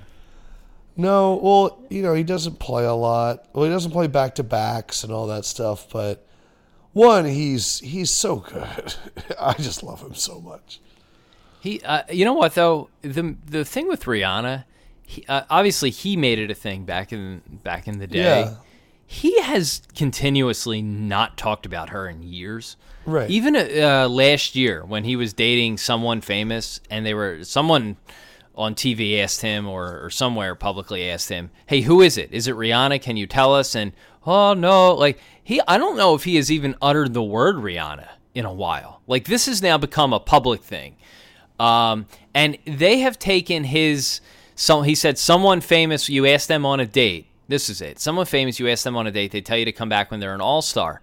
No, well, you know, he doesn't play a lot. Well, he doesn't play back to backs and all that stuff. But one, he's he's so good. (laughs) I just love him so much. He, uh, you know what though the the thing with Rihanna, he, uh, obviously he made it a thing back in back in the day. Yeah. He has continuously not talked about her in years. Right. Even uh, last year when he was dating someone famous, and they were someone on TV asked him or, or somewhere publicly asked him, "Hey, who is it? Is it Rihanna? Can you tell us?" And oh no, like he, I don't know if he has even uttered the word Rihanna in a while. Like this has now become a public thing. Um, and they have taken his. So he said, someone famous. You ask them on a date. This is it. Someone famous. You ask them on a date. They tell you to come back when they're an all star.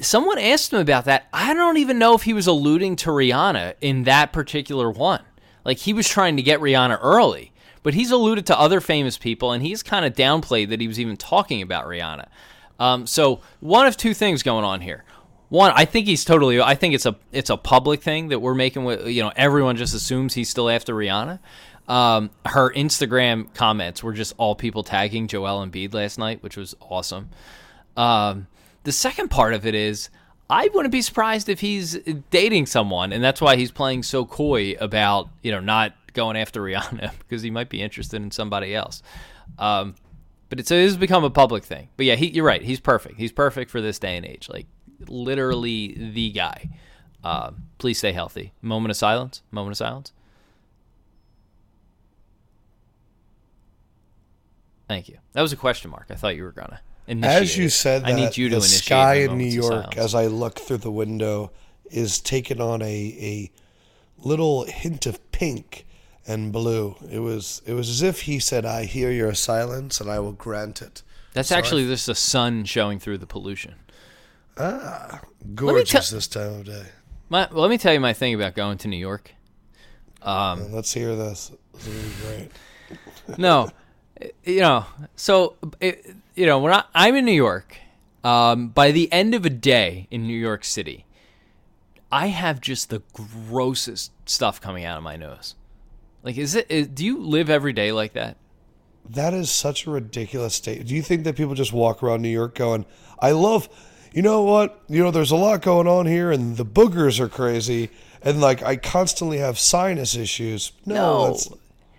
Someone asked him about that. I don't even know if he was alluding to Rihanna in that particular one. Like he was trying to get Rihanna early, but he's alluded to other famous people, and he's kind of downplayed that he was even talking about Rihanna. Um, so one of two things going on here. One, I think he's totally. I think it's a it's a public thing that we're making. With you know, everyone just assumes he's still after Rihanna. Um, her Instagram comments were just all people tagging Joel Embiid last night, which was awesome. Um, the second part of it is I wouldn't be surprised if he's dating someone, and that's why he's playing so coy about you know not going after Rihanna (laughs) because he might be interested in somebody else. Um, but it's, it has become a public thing. But yeah, he, you're right. He's perfect. He's perfect for this day and age. Like literally the guy. Uh, please stay healthy. Moment of silence. Moment of silence. Thank you. That was a question mark. I thought you were gonna. Initiate As you said, I that, need you to the sky in New York, as I look through the window, is taking on a a little hint of pink and blue. It was it was as if he said, "I hear your silence, and I will grant it." That's So I- actually just the sun showing through the pollution. Ah, gorgeous this time of day. My, let me tell you my thing about going to New York. Um, Let's hear this. This is great. no, you know, so it, you know when I, I'm in New York, um, by the end of a day in New York City, I have just the grossest stuff coming out of my nose. Like, is it? Is, do you live every day like that? That is such a ridiculous state. Do you think that people just walk around New York going, I love, you know what? You know, there's a lot going on here and the boogers are crazy. And like, I constantly have sinus issues. No, No, that's,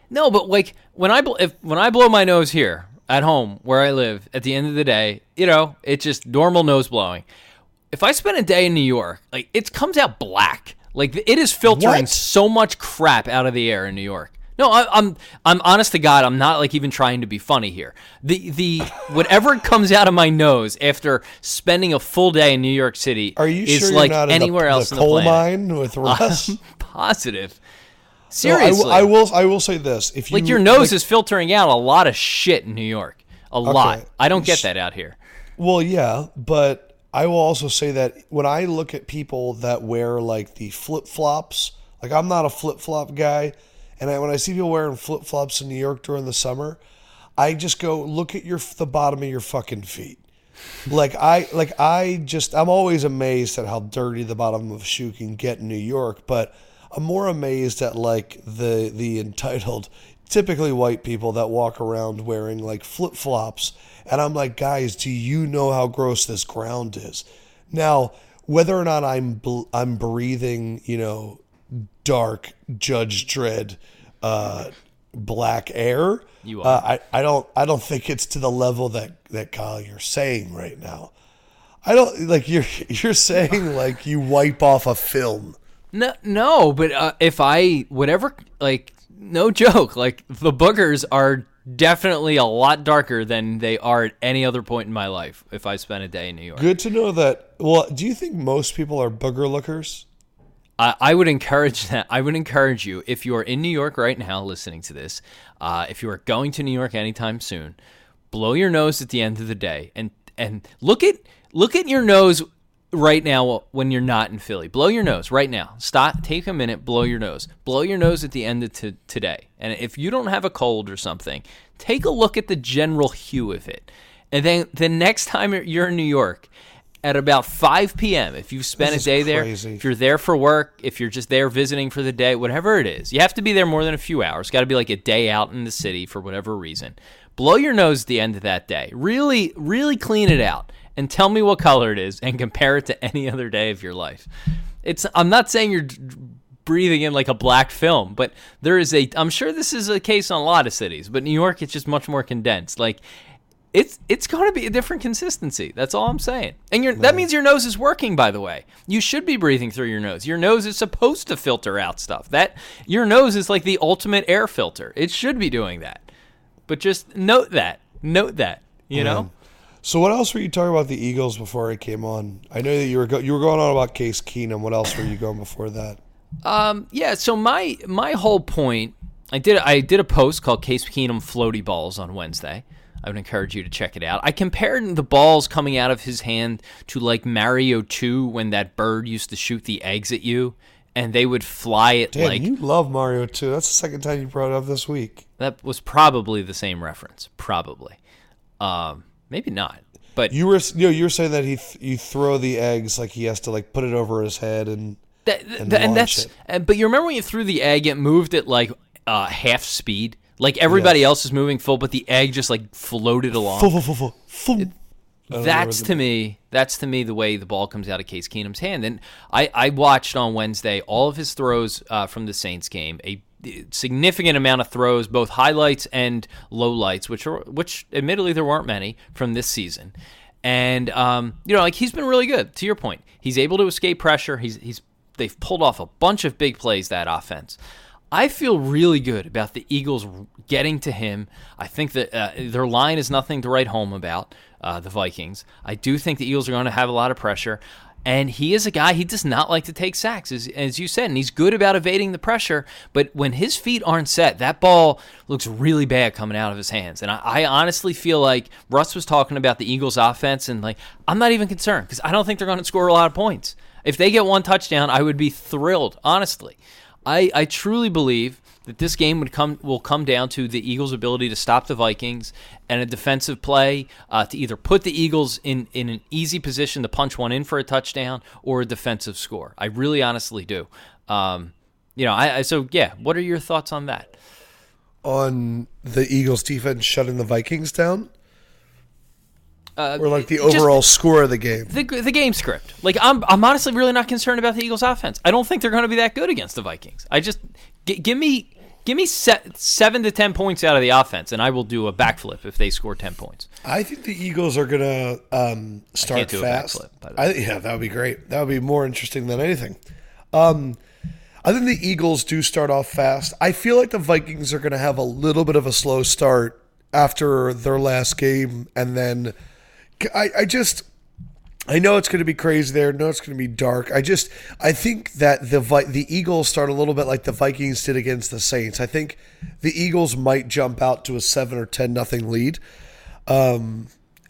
no, but like when I bl- if when I blow my nose here at home where I live, at the end of the day, you know, it's just normal nose blowing. If I spend a day in New York, like it comes out black. Like it is filtering What? so much crap out of the air in New York. No, I, I'm I'm honest to God, I'm not like even trying to be funny here. The the (laughs) whatever comes out of my nose after spending a full day in New York City are you is sure like you're not anywhere in the, else the in the coal planet. mine with (laughs) Russ? Positive. I Seriously. I, will, I will say this. If you Like your nose like- is filtering out a lot of shit in New York. A lot. I don't get that out here. Well, yeah, but I will also say that when I look at people that wear like the flip flops, like I'm not a flip flop guy, and I, when I see people wearing flip flops in New York during the summer, I just go look at your the bottom of your fucking feet. Like I like I just I'm always amazed at how dirty the bottom of a shoe can get in New York, but I'm more amazed at like the the entitled typically white people that walk around wearing like flip flops. And I'm like, guys, do you know how gross this ground is? Now, whether or not I'm bl- I'm breathing, you know, dark Judge Dredd, uh, black air, You uh, I I don't I don't think it's to the level that that Kyle you're saying right now. I don't like you're (laughs) you're saying like you wipe off a film. No, no, but uh, if I whatever, like, no (laughs) joke, like the boogers are definitely a lot darker than they are at any other point in my life. If I spent a day in New York, Good to know that. Well, do you think most people are booger lookers? I, I would encourage (laughs) that. I would encourage you if you are in New York right now, listening to this. Uh, if you are going to New York anytime soon, blow your nose at the end of the day, and and look at look at your nose right now when you're not in Philly. Blow your nose right now. Stop. Take a minute. Blow your nose. Blow your nose at the end of t- today. And if you don't have a cold or something, take a look at the general hue of it. And then the next time you're in New York, at about 5 p.m., if you've spent a day there, if you're there for work, if you're just there visiting for the day, whatever it is, you have to be there more than a few hours. Got to be like a day out in the city for whatever reason. Blow your nose at the end of that day. Really, really clean it out and tell me what color it is and compare it to any other day of your life. It's. I'm not saying you're breathing in like a black film, but there is a. I'm sure this is a case on a lot of cities, but New York, it's just much more condensed. Like it's it's going to be a different consistency. That's all I'm saying. And your that means your nose is working. By the way, you should be breathing through your nose. Your nose is supposed to filter out stuff. That your nose is like the ultimate air filter. It should be doing that. But just note that. Note that. You know. So what else were you talking about the Eagles before I came on? I know that you were go- you were going on about Case Keenum. What else were you going before that? Um, yeah. So my my whole point, I did I did a post called Case Keenum floaty balls on Wednesday. I would encourage you to check it out. I compared the balls coming out of his hand to like Mario 2 when that bird used to shoot the eggs at you and they would fly it Dan, like you love Mario 2. That's the second time you brought it up this week. that was probably the same reference, probably. Um, maybe not. But You were you know you were saying that he th- you throw the eggs like he has to like put it over his head and That, and th- and that's it. but you remember when you threw the egg, it moved at like uh, half speed. Like everybody Yes. else is moving full, but the egg just like floated along. Fuh, fuh, fuh, fuh, fuh. I That's to me. That's to me the way the ball comes out of Case Keenum's hand. And I, I watched on Wednesday all of his throws uh, from the Saints game. A significant amount of throws, both highlights and lowlights, which are which admittedly there weren't many from this season. And um, you know, like he's been really good. To your point, he's able to escape pressure. He's he's they've pulled off a bunch of big plays that offense. I feel really good about the Eagles getting to him. I think that uh, their line is nothing to write home about. Uh, the Vikings. I do think the Eagles are going to have a lot of pressure. And he is a guy, he does not like to take sacks, as, as you said, and he's good about evading the pressure. But when his feet aren't set, that ball looks really bad coming out of his hands. And I, I honestly feel like Russ was talking about the Eagles' offense, and like, I'm not even concerned because I don't think they're going to score a lot of points. If they get one touchdown, I would be thrilled, honestly. I, I truly believe that this game would come will come down to the Eagles' ability to stop the Vikings and a defensive play uh, to either put the Eagles in, in an easy position to punch one in for a touchdown or a defensive score. I really honestly do. Um, you know, I, I so yeah. What are your thoughts on that? On the Eagles' defense shutting the Vikings down. Uh, or like the overall just, score of the game. The, the game script. Like I'm I'm honestly really not concerned about the Eagles offense. I don't think they're going to be that good against the Vikings. I just g- give me give me se- 7 to 10 points out of the offense and I will do a backflip if they score 10 points. I think the Eagles are going to um, start fast. Backflip, I, yeah, that would be great. That would be more interesting than anything. Um, I think the Eagles do start off fast. I feel like the Vikings are going to have a little bit of a slow start after their last game and then I, I just I know it's going to be crazy there. Know it's going to be dark. I just I think that the the Eagles start a little bit like the Vikings did against the Saints. I think the Eagles might jump out to a seven or ten nothing lead, um,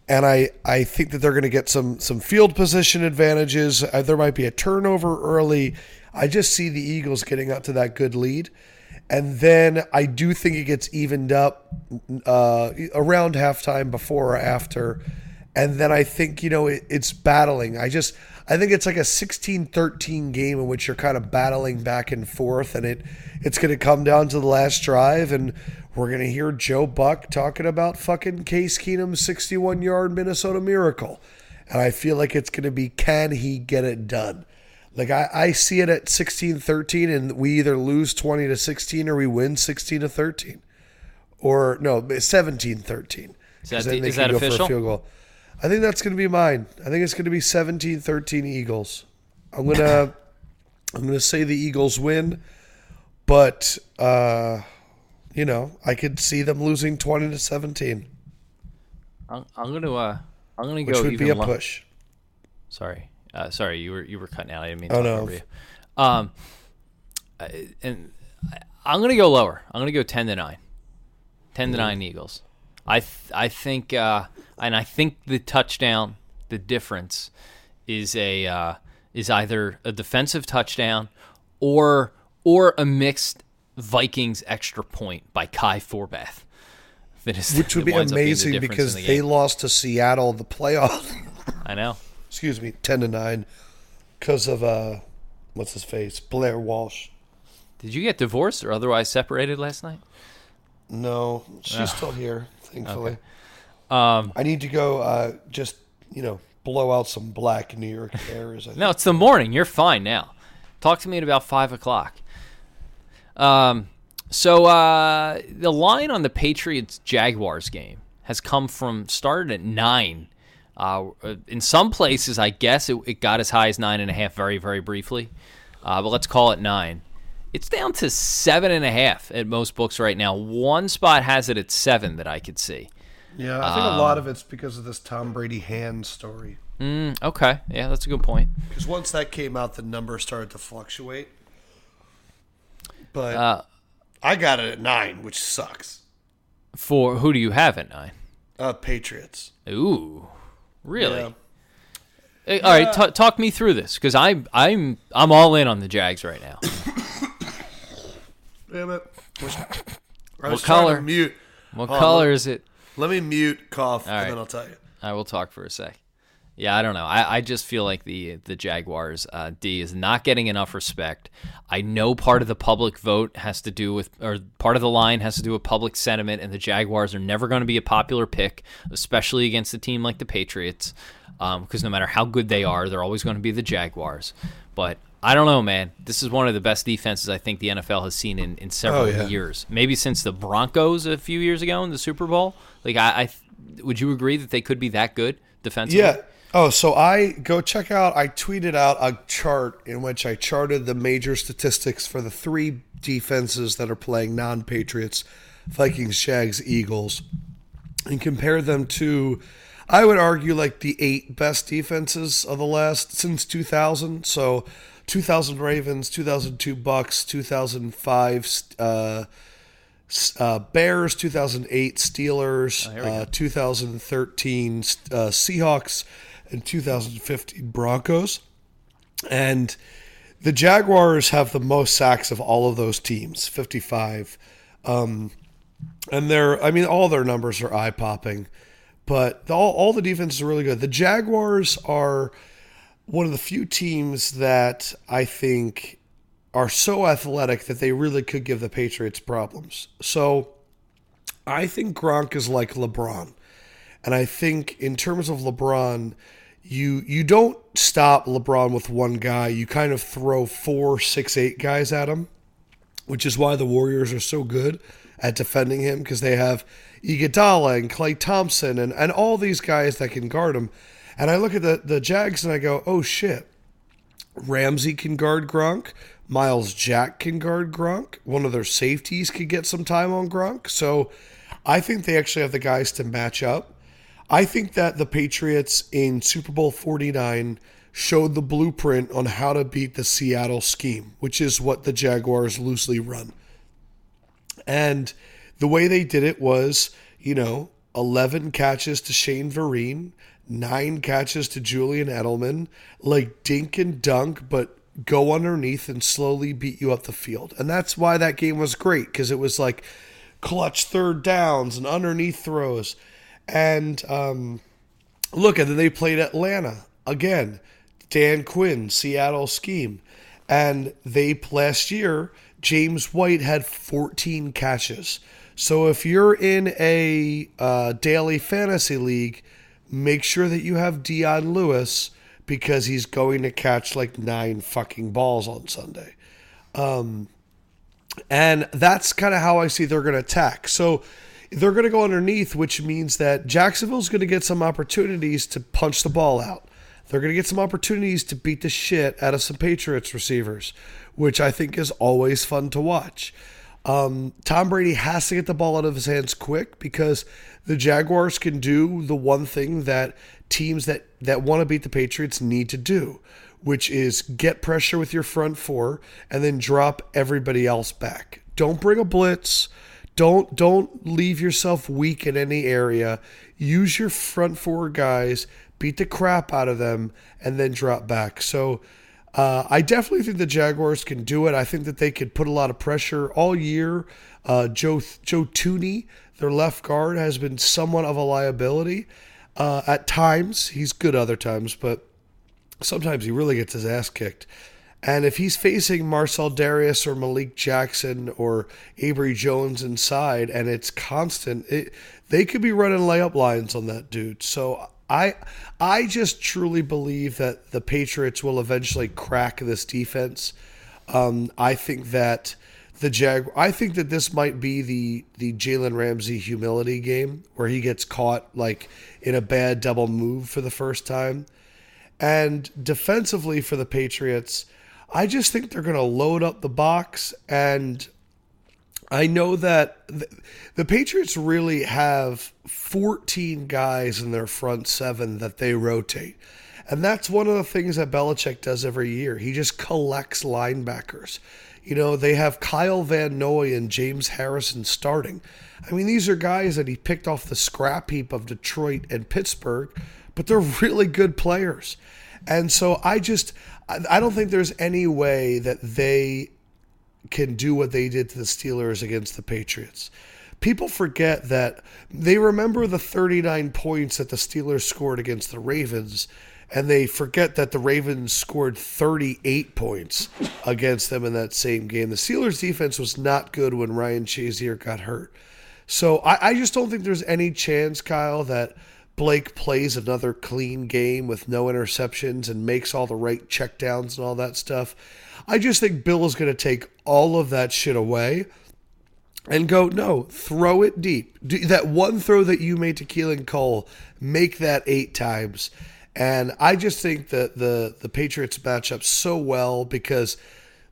and I I think that they're going to get some some field position advantages. Uh, there might be a turnover early. I just see the Eagles getting up to that good lead. And then I do think it gets evened up uh, around halftime, before or after and then I think, you know, it, it's battling. I just, I think it's like a 16 13 game in which you're kind of battling back and forth, and it it's going to come down to the last drive, and we're going to hear Joe Buck talking about fucking Case Keenum's 61 yard Minnesota miracle. And I feel like it's going to be can he get it done? Like I, I see it at 16 13, and we either lose 20 to 16 or we win 16 to 13. Or no, 17 13. Is that, the, is that official? I think that's going to be mine. I think it's going to be 17-13 Eagles. I'm going to I'm going to say the Eagles win, but uh, you know, I could see them losing 20 to 17. I'm, I'm going to uh I'm going to go Which would be a lo- push. Sorry. Uh, sorry, you were you were cutting out. I didn't mean to oh, no. you. Um and I'm going to go lower. I'm going to go 10 to 9. 10 to 9 Eagles. I th- I think uh, and I think the touchdown, the difference, is a uh, is either a defensive touchdown or or a mixed Vikings extra point by Kai Forbath. That is, Which would be amazing because the they lost to Seattle the playoff. (laughs) I know. Excuse me, ten to nine, because of uh, what's his face, Blair Walsh. Did you get divorced or otherwise separated last night? No, she's oh. still here, thankfully. Okay. Um, I need to go. Uh, just you know, blow out some black New York (laughs) airs. no, it's the morning. You're fine now. Talk to me at about five o'clock. Um, so uh, the line on the Patriots Jaguars game has come from started at nine. Uh, in some places, I guess it, it, got as high as nine and a half very, very briefly. Uh, but let's call it nine. It's down to seven and a half at most books right now. One spot has it at seven that I could see. Yeah, I think um, a lot of it's because of this Tom Brady hand story. Mm, okay, yeah, that's a good point. Because once that came out, the number started to fluctuate. But uh, I got it at nine, which sucks. For who do you have at nine? Uh, Patriots. Ooh, really? Yeah. Hey, all yeah. right, t- talk me through this because I'm I'm I'm all in on the Jags right now. (coughs) Damn it! what color? mute. What Hold color on. is it? Let me mute cough, and then I'll tell you. I will talk for a sec. Yeah, I don't know. I, I just feel like the the Jaguars uh, D is not getting enough respect. I know part of the public vote has to do with, or part of the line has to do with public sentiment, and the Jaguars are never going to be a popular pick, especially against a team like the Patriots, because um, no matter how good they are, they're always going to be the Jaguars. But I don't know, man. This is one of the best defenses I think the NFL has seen in, in several Oh, yeah. years. Maybe since the Broncos a few years ago in the Super Bowl. Like, I, I would you agree that they could be that good defensively? Yeah. Oh, so I go check out. I tweeted out a chart in which I charted the major statistics for the three defenses that are playing non-Patriots: Vikings, Jags, Eagles, and compared them to, I would argue, like the eight best defenses of the last since 2000. So, 2000 Ravens, 2002 Bucks, 2005. Uh, uh, Bears, 2008 Steelers, uh, 2013 uh, Seahawks, and 2015 Broncos. And the Jaguars have the most sacks of all of those teams, 55. Um, and they're, I mean, all their numbers are eye popping, but all, all the defenses are really good. The Jaguars are one of the few teams that I think are so athletic that they really could give the Patriots problems. So I think Gronk is like LeBron. And I think in terms of LeBron, you you don't stop LeBron with one guy. You kind of throw four, six, eight guys at him, which is why the Warriors are so good at defending him because they have Iguodala and Klay Thompson and, and all these guys that can guard him. And I look at the, the Jags and I go, oh shit, Ramsey can guard Gronk. Myles Jack can guard Gronk. One of their safeties could get some time on Gronk. So I think they actually have the guys to match up. I think that the Patriots in Super Bowl 49 showed the blueprint on how to beat the Seattle scheme, which is what the Jaguars loosely run. And the way they did it was, you know, 11 catches to Shane Vereen, nine catches to Julian Edelman, like dink and dunk, but go underneath and slowly beat you up the field. And that's why that game was great because it was like clutch third downs and underneath throws. And um, look, and then they played Atlanta again. Dan Quinn, Seattle scheme. And they last year, James White had 14 catches. So if you're in a uh, daily fantasy league, make sure that you have Dion Lewis because he's going to catch like nine fucking balls on Sunday. Um, and that's kind of how I see they're going to attack. So they're going to go underneath, which means that Jacksonville's going to get some opportunities to punch the ball out. They're going to get some opportunities to beat the shit out of some Patriots receivers, which I think is always fun to watch. Um, Tom Brady has to get the ball out of his hands quick because the Jaguars can do the one thing that teams that, that want to beat the Patriots need to do, which is get pressure with your front four and then drop everybody else back. Don't bring a blitz. Don't don't leave yourself weak in any area. Use your front four guys, beat the crap out of them, and then drop back. So uh, I definitely think the Jaguars can do it. I think that they could put a lot of pressure all year. Uh, Joe Joe Thuney, their left guard, has been somewhat of a liability uh, at times. He's good other times, but sometimes he really gets his ass kicked. And if he's facing Marcell Dareus or Malik Jackson or Abry Jones inside, and it's constant, it, they could be running layup lines on that dude. So I I just truly believe that the Patriots will eventually crack this defense. Um, I think that the Jag I think that this might be the the Jalen Ramsey humility game where he gets caught like in a bad double move for the first time. And defensively for the Patriots, I just think they're going to load up the box and I know that th- the Patriots really have 14 guys in their front seven that they rotate. And that's one of the things that Belichick does every year. He just collects linebackers. You know, they have Kyle Van Noy and James Harrison starting. I mean, these are guys that he picked off the scrap heap of Detroit and Pittsburgh, but they're really good players. And so I just, I don't think there's any way that they can do what they did to the Steelers against the Patriots. People forget that they remember the 39 points that the Steelers scored against the Ravens, and they forget that the Ravens scored 38 points against them in that same game. The Steelers' defense was not good when Ryan Shazier got hurt. So I, I just don't think there's any chance, Kyle, that Blake plays another clean game with no interceptions and makes all the right checkdowns and all that stuff. I just think Bill is going to take all of that shit away and go, no, throw it deep. Do, that one throw that you made to Keelan Cole, make that eight times. And I just think that the the Patriots match up so well because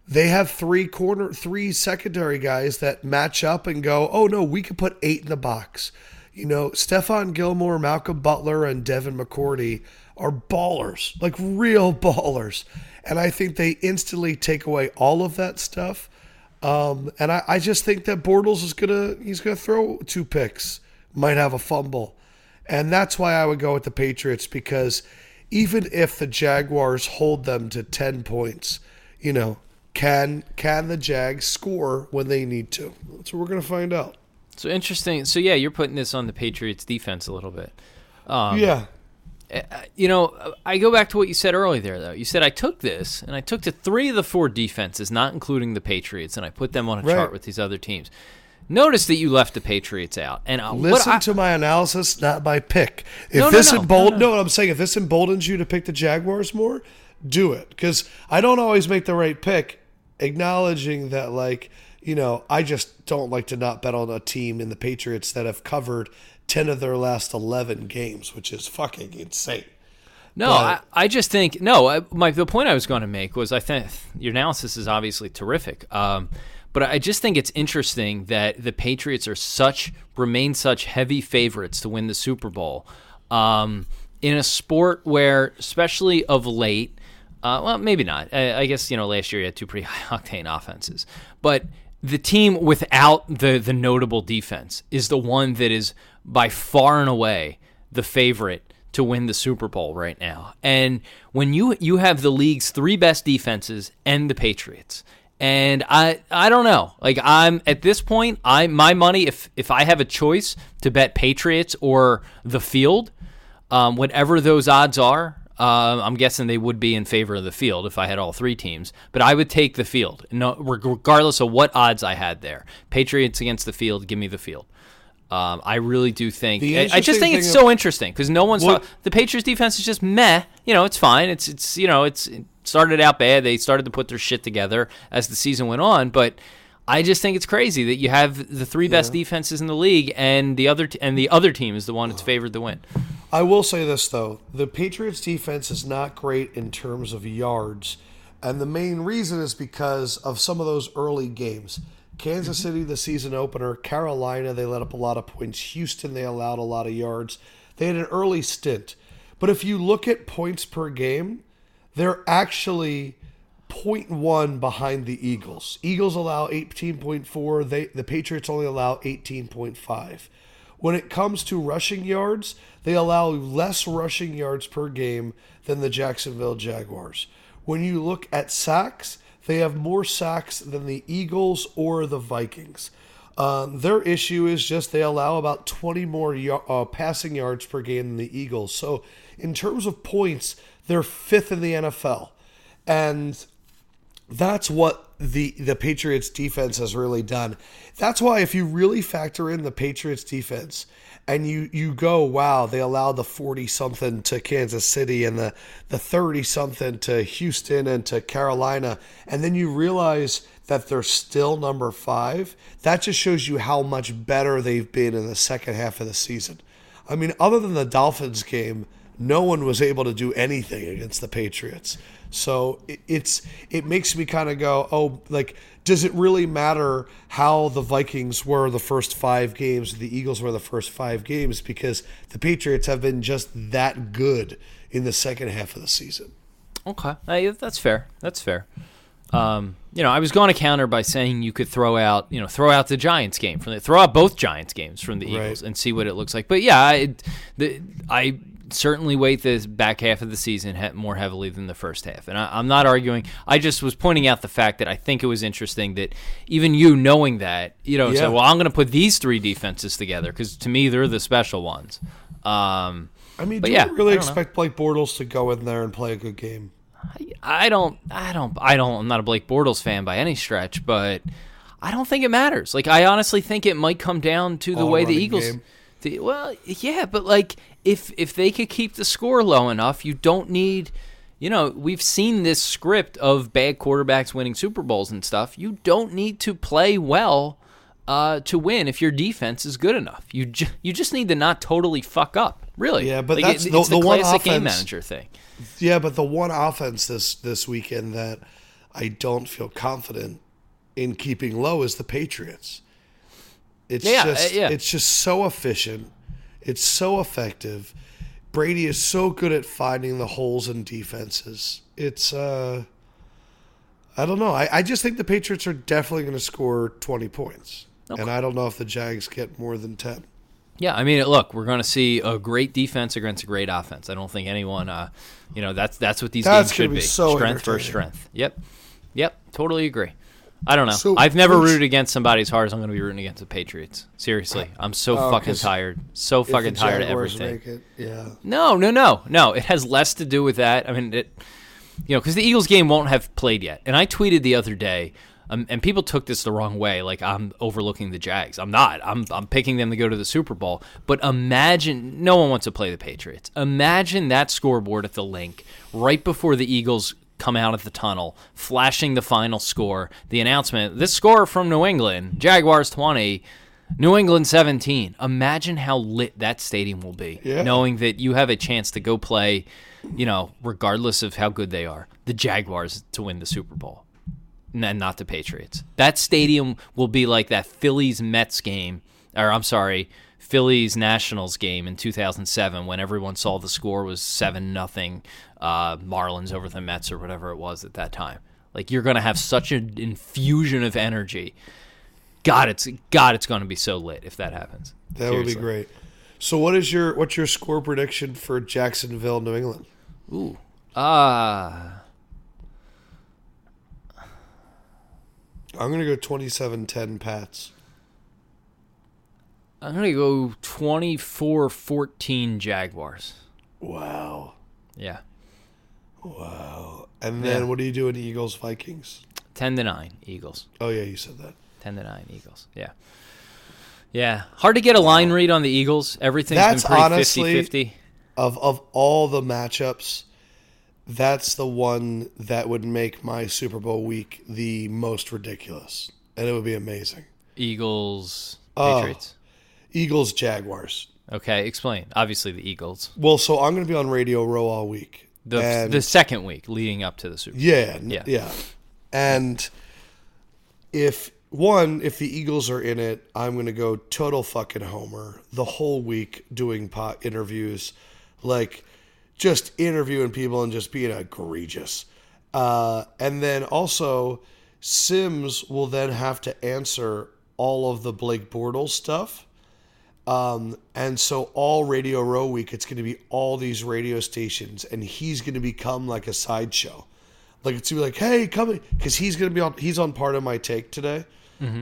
they have three corner, three secondary guys that match up and go, oh no, we could put eight in the box. You know, Stephon Gilmore, Malcolm Butler, and Devin McCourty are ballers, like real (laughs) ballers. And I think they instantly take away all of that stuff. Um, and I, I just think that Bortles is gonna he's gonna throw two picks, might have a fumble. And that's why I would go with the Patriots because even if the Jaguars hold them to 10 points, you know, can can the Jags score when they need to? That's what we're going to find out. So interesting. So yeah, you're putting this on the Patriots defense a little bit. Um, yeah. You know, I go back to what you said earlier there, though. You said I took this and I took to three of the four defenses, not including the Patriots, and I put them on a Right. chart with these other teams. Notice that you left the Patriots out. And uh, what Listen I, to my analysis, not my pick. If No, no, this no. embold- No, no, no. what I'm saying, if this emboldens you to pick the Jaguars more, do it. Because I don't always make the right pick, acknowledging that, like, you know, I just don't like to not bet on a team in the Patriots that have covered 10 of their last 11 games, which is fucking insane. No, But- I, I just think no. I, my the point I was going to make was I think your analysis is obviously terrific. Um, but I just think it's interesting that the Patriots are such remain such heavy favorites to win the Super Bowl um, in a sport where, especially of late, uh, well, maybe not. I, I guess you know last year you had two pretty (laughs) high octane offenses, but the team without the the notable defense is the one that is by far and away the favorite to win the Super Bowl right now. And when you you have the league's three best defenses and the Patriots. And I I don't know. Like I'm at this point, I my money if if I have a choice to bet Patriots or the field, um, whatever those odds are, um, I'm guessing they would be in favor of the field if I had all three teams. But I would take the field, no, regardless of what odds I had there. Patriots against the field, give me the field. Um, I really do think. I, I just think it's so interesting because no one's the Patriots defense is just meh. You know, it's fine. It's it's you know it's it started out bad. They started to put their shit together as the season went on, but. I just think it's crazy that you have the three best defenses in the league, and the other t- and the other team is the one that's favored to win. I will say this though: the Patriots' defense is not great in terms of yards, and the main reason is because of some of those early games. Kansas mm-hmm. City, the season opener, Carolina, they let up a lot of points. Houston, they allowed a lot of yards. They had an early stint, but if you look at points per game, they're actually 0.1 behind the Eagles. Eagles allow 18.4. They the Patriots only allow 18.5. When it comes to rushing yards, they allow less rushing yards per game than the Jacksonville Jaguars. When you look at sacks, they have more sacks than the Eagles or the Vikings. Um, their issue is just they allow about 20 more y- uh, passing yards per game than the Eagles. So, in terms of points, they're fifth in the NFL. And that's what the the Patriots defense has really done. That's why if you really factor in the Patriots defense and you you go, wow, they allowed the 40 something to Kansas City and the the 30 something to Houston and to Carolina and then you realize that they're still number 5, that just shows you how much better they've been in the second half of the season. I mean, other than the Dolphins game, no one was able to do anything against the Patriots. So it, it's it makes me kind of go, oh, like, does it really matter how the Vikings were the first five games, the Eagles were the first five games, because the Patriots have been just that good in the second half of the season. Okay, Uh, that's fair. That's fair. Um, you know, I was going to counter by saying you could throw out, you know, throw out the Giants game from the throw out both Giants games from the Right. Eagles and see what it looks like. But yeah, I, the, I certainly weight the back half of the season more heavily than the first half, and I, I'm not arguing. I just was pointing out the fact that I think it was interesting that even you knowing that, you know, Yeah. say, well, I'm going to put these three defenses together because to me they're the special ones. Um, I mean, do yeah, you really I know. expect Blake Bortles to go in there and play a good game? I don't, I don't, I don't. I'm not a Blake Bortles fan by any stretch, but I don't think it matters. Like, I honestly think it might come down to the All way the Eagles. game. The, well, yeah, but like if if they could keep the score low enough, you don't need you know, we've seen this script of bad quarterbacks winning Super Bowls and stuff. You don't need to play well uh, to win if your defense is good enough. You ju- you just need to not totally fuck up. Really. Yeah, but Like, that's it- the- the, the one classic game offense- manager thing. Yeah, but the one offense this this weekend that I don't feel confident in keeping low is the Patriots. It's Yeah, just uh, yeah. it's just so efficient. It's so effective. Brady is so good at finding the holes in defenses. It's uh I don't know. I, I just think the Patriots are definitely going to score 20 points. And I don't know if the Jags get more than 10. Yeah, I mean, look, we're going to see a great defense against a great offense. I don't think anyone, uh, you know, that's that's what these That's games should be be. so strength versus strength. Yep, yep, totally agree. I don't know. So, I've never which- rooted against somebody as hard as I'm going to be rooting against the Patriots. Seriously, I'm so Oh, fucking tired. So fucking tired of everything. make it, yeah. No, no, no, no. It has less to do with that. I mean, it, you know, because the Eagles game won't have played yet. And I tweeted the other day, um, and people took this the wrong way, like I'm overlooking the Jags. I'm not. I'm I'm picking them to go to the Super Bowl. But imagine, no one wants to play the Patriots. Imagine that scoreboard at the Linc right before the Eagles come out of the tunnel, flashing the final score, the announcement, this score from New England, Jaguars 20. New England 17. Imagine how lit that stadium will be, Yeah. knowing that you have a chance to go play, you know, regardless of how good they are, the Jaguars to win the Super Bowl, and not the Patriots. That stadium will be like that Phillies Mets game, or I'm sorry, Phillies Nationals game in 2007 when everyone saw the score was seven nothing, uh, Marlins over the Mets or whatever it was at that time. Like you're gonna have such an infusion of energy. God, it's God, it's going to be so lit if that happens. That would be great. So, what is your what's your score prediction for Jacksonville, New England? Ooh. Ah. I'm gonna go 27-10 Pats. I'm going to go 24-14 Jaguars. Wow, Yeah. Wow. And then Yeah. what are you doing, Eagles Vikings? 10 to 9 Eagles. Oh yeah, you said that. 10 to 9 Eagles. Yeah. Yeah. Hard to get a line read on the Eagles. Everything's That's been pretty honestly- 50-50. Of of all the matchups, that's the one that would make my Super Bowl week the most ridiculous, and it would be amazing. Eagles Oh. Patriots. Eagles Jaguars. Okay, explain. Obviously the Eagles. Well, so I'm gonna be on Radio Row all week. The and the second week leading up to the Super Bowl. Yeah, Yeah. yeah. And if one, if the Eagles are in it, I'm gonna go total fucking homer the whole week doing pot interviews, like just interviewing people and just being egregious. Uh, and then also, Simms will then have to answer all of the Blake Bortles stuff. Um, and so all Radio Row week, it's going to be all these radio stations, and he's going to become like a sideshow. Like it's gonna be like, hey, come because he's going to be on. He's on part of my take today,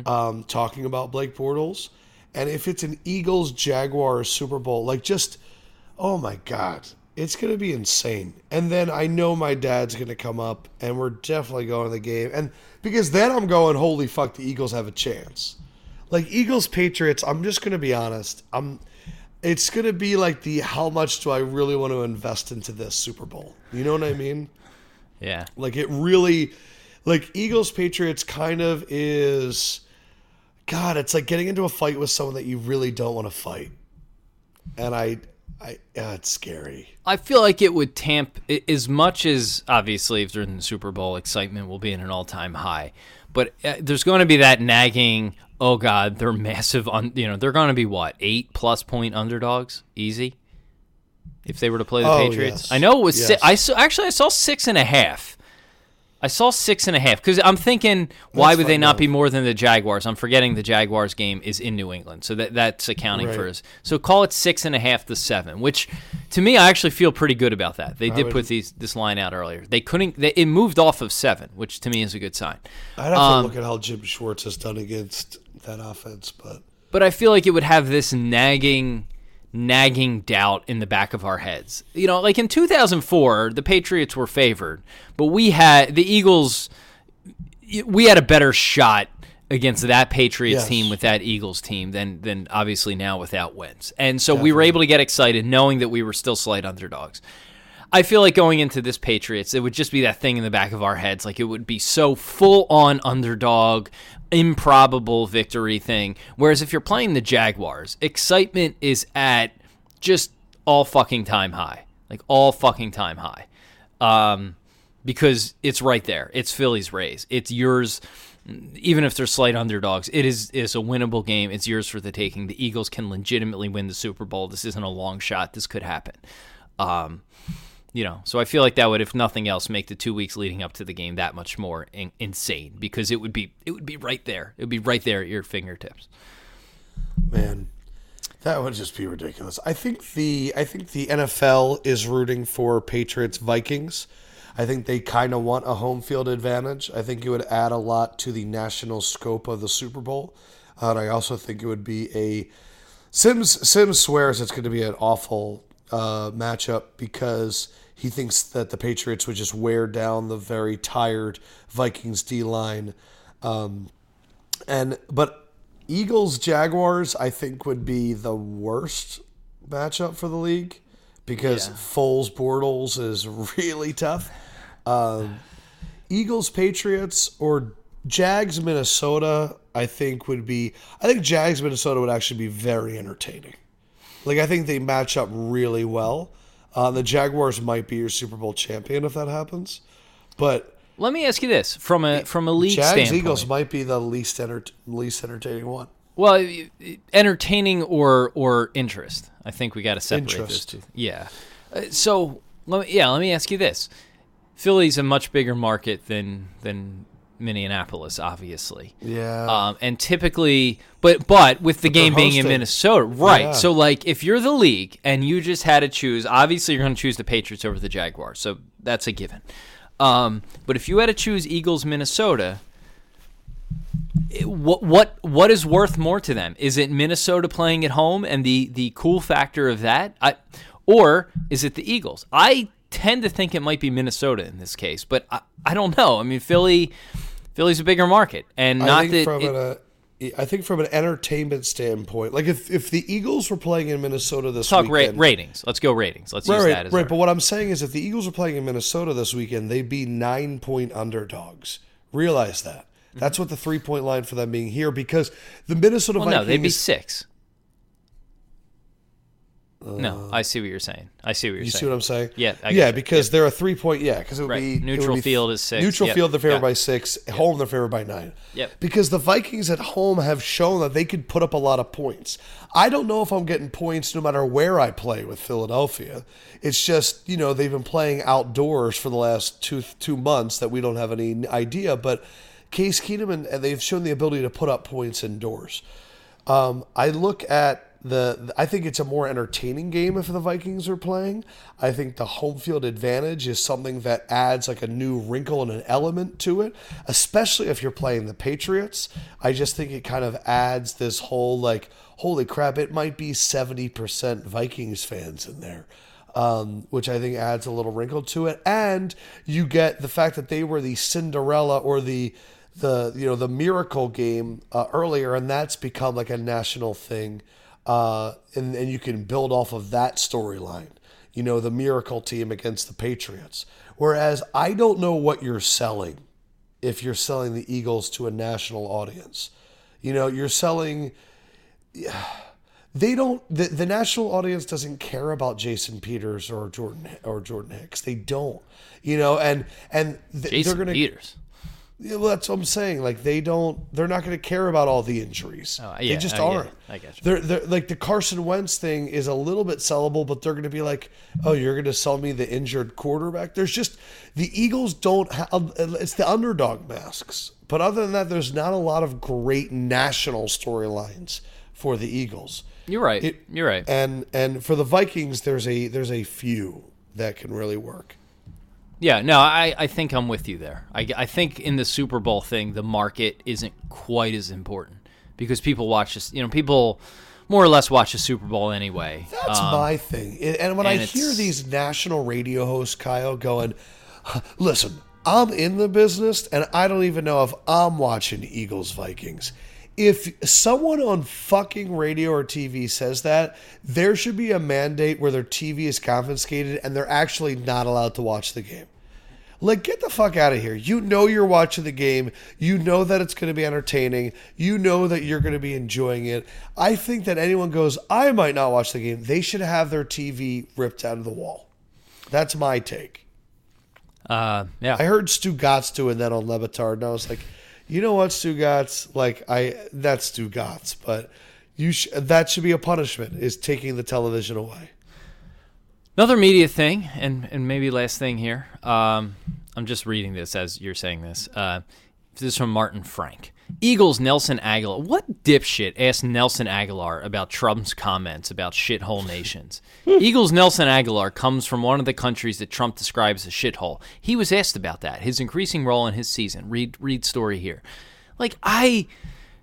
um, talking about Blake Bortles, and if it's an Eagles Jaguars Super Bowl, like just, oh my god, it's going to be insane. And then I know my dad's going to come up, and we're definitely going to the game, and because then I'm going, holy fuck, the Eagles have a chance like Eagles Patriots, I'm just gonna be honest. I'm it's gonna be like the how much do I really want to invest into this Super Bowl? You know what I mean? (laughs) Yeah. Like it really like Eagles Patriots kind of is God, it's like getting into a fight with someone that you really don't want to fight. And I I yeah, it's scary. I feel like it would tamp as much as obviously if they're in the Super Bowl, excitement will be in an all-time high. But uh, there's going to be that nagging. Oh God, they're massive. On you know they're going to be what eight plus point underdogs, easy. If they were to play the Oh, Patriots, yes. I know it was. Si- I saw actually I saw six and a half. I saw six and a half because I'm thinking, why That's would they not be more than the Jaguars? I'm forgetting the Jaguars game is in New England, so that that's accounting for Right. us. So call it six and a half to seven, which to me I actually feel pretty good about that. They did would- put these this line out earlier. They couldn't. They, it moved off of seven, which to me is a good sign. I'd have Um, to look at how Jim Schwartz has done against that offense, but But I feel like it would have this nagging, nagging doubt in the back of our heads. You know, like in 2004, the Patriots were favored, but we had the Eagles. We had a better shot against that Patriots Yes. team with that Eagles team than than obviously now without wins. And so we were able to get excited knowing that we were still slight underdogs. I feel like going into this Patriots, it would just be that thing in the back of our heads. Like it would be so full on underdog, improbable victory thing. Whereas if you're playing the Jaguars, excitement is at just all fucking time high. Like all fucking time high. Um, because it's right there. It's Philly's Rays. It's yours. Even if they're slight underdogs, it is is a winnable game. It's yours for the taking. The Eagles can legitimately win the Super Bowl. This isn't a long shot. This could happen. Um, you know, so I feel like that would, if nothing else, make the two weeks leading up to the game that much more in- insane because it would be it would be right there. It would be right there at your fingertips. Man, that would just be ridiculous. I think the I think the NFL is rooting for Patriots Vikings. I think they kind of want a home field advantage. I think it would add a lot to the national scope of the Super Bowl. Uh, and I also think it would be a Simms Simms swears it's going to be an awful uh, matchup because he thinks that the Patriots would just wear down the very tired Vikings D line. Um, and but Eagles Jaguars I think would be the worst matchup for the league because Yeah. Foles Bortles is (laughs) really tough. Um, Eagles Patriots or Jags Minnesota I think would be I think Jags Minnesota would actually be very entertaining. Like I think they match up really well. Uh, the Jaguars might be your Super Bowl champion if that happens, but Let me ask you this from a from a league Jags standpoint. Eagles might be the least enter- least entertaining one. Well, entertaining or or interest. I think we got to separate those two. Yeah. Uh, so let me, yeah, let me ask you this: Philly's a much bigger market than than Minneapolis, obviously. Yeah. Um, and typically, but but with the game being in. Minnesota, right? Yeah. So like, if you're the league and you just had to choose, obviously you're going to choose the Patriots over the Jaguars, so that's a given. Um, but if you had to choose Eagles, Minnesota, it- what what what is worth more to them? Is it Minnesota playing at home and the the cool factor of that, I, or is it the Eagles? I tend to think it might be Minnesota in this case, but I, I don't know. I mean, Philly Philly's a bigger market, and I not think that from it- an, uh, I think from an entertainment standpoint, like if, if the Eagles were playing in Minnesota this talk ra- weekend, ratings. Let's go ratings. Let's use right, that right, as right. our- But what I'm saying is, if the Eagles were playing in Minnesota this weekend, they'd be nine point underdogs. Realize that. That's what the three point line for them being here because the Minnesota well, no, they'd be six. No, I see what you're saying. I see what you're You saying. see what I'm saying? Yeah, I yeah, get you. because they're three point. Yeah, because it would Right. be it would Neutral be- field is six. Neutral Yep. field, they're favored Yeah. by six. Home, they're favored by nine. Yep. Because the Vikings at home have shown that they could put up a lot of points. I don't know if I'm getting points no matter where I play with Philadelphia. It's just you know they've been playing outdoors for the last two two months that we don't have any idea. But Case Keenum and, and they've shown the ability to put up points indoors. Um, I look at the. I think it's a more entertaining game if the Vikings are playing. I think the home field advantage is something that adds like a new wrinkle and an element to it, especially if you're playing the Patriots. I just think it kind of adds this whole like, holy crap! It might be seventy percent Vikings fans in there. Um, which I think adds a little wrinkle to it, and you get the fact that they were the Cinderella or the the you know the miracle game uh, earlier, and that's become like a national thing, uh, and and you can build off of that storyline. You know, the miracle team against the Patriots. Whereas I don't know what you're selling if you're selling the Eagles to a national audience. You know, you're selling. (sighs) They don't. The, the national audience doesn't care about Jason Peters or Jordan or Jordan Hicks. They don't. You know, and and th- Jason they're gonna. Peters. Yeah, well, that's what I'm saying. Like they don't, they're not going to care about all the injuries. Oh, they just aren't. I guess. They're, they're like the Carson Wentz thing is a little bit sellable, but they're going to be like, oh, you're going to sell me the injured quarterback. There's just the Eagles don't have. Um, it's the underdog masks, but other than that, there's not a lot of great national storylines for the Eagles. You're right. It- You're right. And and for the Vikings, there's a there's a few that can really work. Yeah, no, I, I think I'm with you there. I, I think in the Super Bowl thing, the market isn't quite as important because people watch this. You know, people more or less watch the Super Bowl anyway. That's my thing. And- And when I Um, hear these national radio hosts, Kyle, going, listen, I'm in the business and I don't even know if I'm watching Eagles Vikings. If someone on fucking radio or TV says that, there should be a mandate where their TV is confiscated and they're actually not allowed to watch the game. Like, get the fuck out of here. You know you're watching the game. You know that it's going to be entertaining. You know that you're going to be enjoying it. I think that anyone goes, I might not watch the game, they should have their TV ripped out of the wall. That's my take. Uh, yeah. I heard Stugotz doing that on Le Batard, and I was like, you know what, Stugotz? Like, I that's Stugotz, but you sh- that should be a punishment is taking the television away. Another media thing, and, and maybe last thing here. Um, I'm just reading this as you're saying this. Uh, this is from Martin Frank. Eagles Nelson Agholor. What dipshit asked Nelson Agholor about Trump's comments about shithole nations? (laughs) Eagles Nelson Agholor comes from one of the countries that Trump describes as shithole. He was asked about that, his increasing role in his season. Read read story here. Like I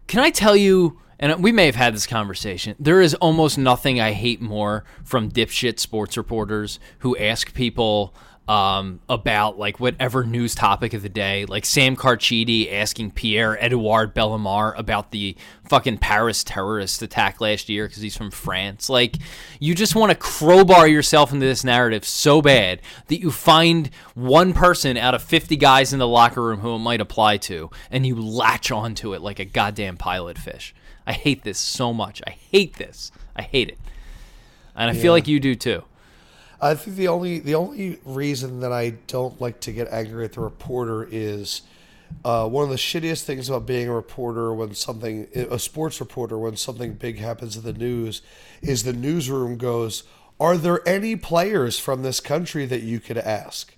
can I tell you and we may have had this conversation. There is almost nothing I hate more from dipshit sports reporters who ask people um, about like whatever news topic of the day, like Sam Carchidi asking Pierre Edouard Bellemare about the fucking Paris terrorist attack last year because he's from France. Like, you just want to crowbar yourself into this narrative so bad that you find one person out of 50 guys in the locker room who it might apply to, and you latch onto it like a goddamn pilot fish. I hate this so much. I hate this. I hate it. And I feel like you do too. I think the only the only reason that I don't like to get angry at the reporter is uh, one of the shittiest things about being a reporter when something a sports reporter when something big happens in the news is the newsroom goes, "Are there any players from this country that you could ask?"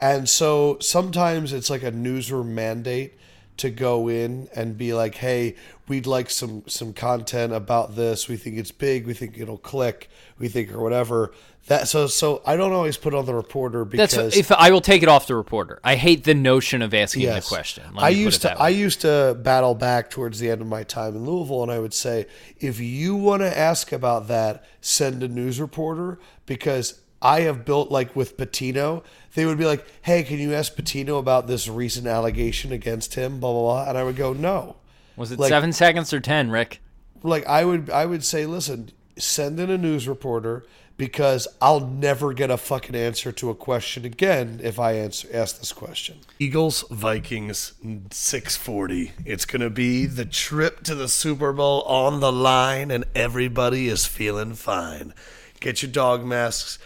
And so sometimes it's like a newsroom mandate to go in and be like, "Hey, we'd like some some content about this. We think it's big. We think it'll click. We think or whatever." That so so I don't always put on the reporter because That's if I will take it off the reporter. I hate the notion of asking Yes. the question. I used to I used to battle back towards the end of my time in Louisville, and I would say, if you want to ask about that, send a news reporter because I have built like with Pitino, they would be like, "Hey, can you ask Pitino about this recent allegation against him?" Blah blah blah, and I would go, "No." Was it like- seven seconds or ten, Rick? Like I would I would say, listen, send in a news reporter because I'll never get a fucking answer to a question again if I answer ask this question. Eagles Vikings 640. It's going to be the trip to the Super Bowl on the line and everybody is feeling fine. Get your dog masks.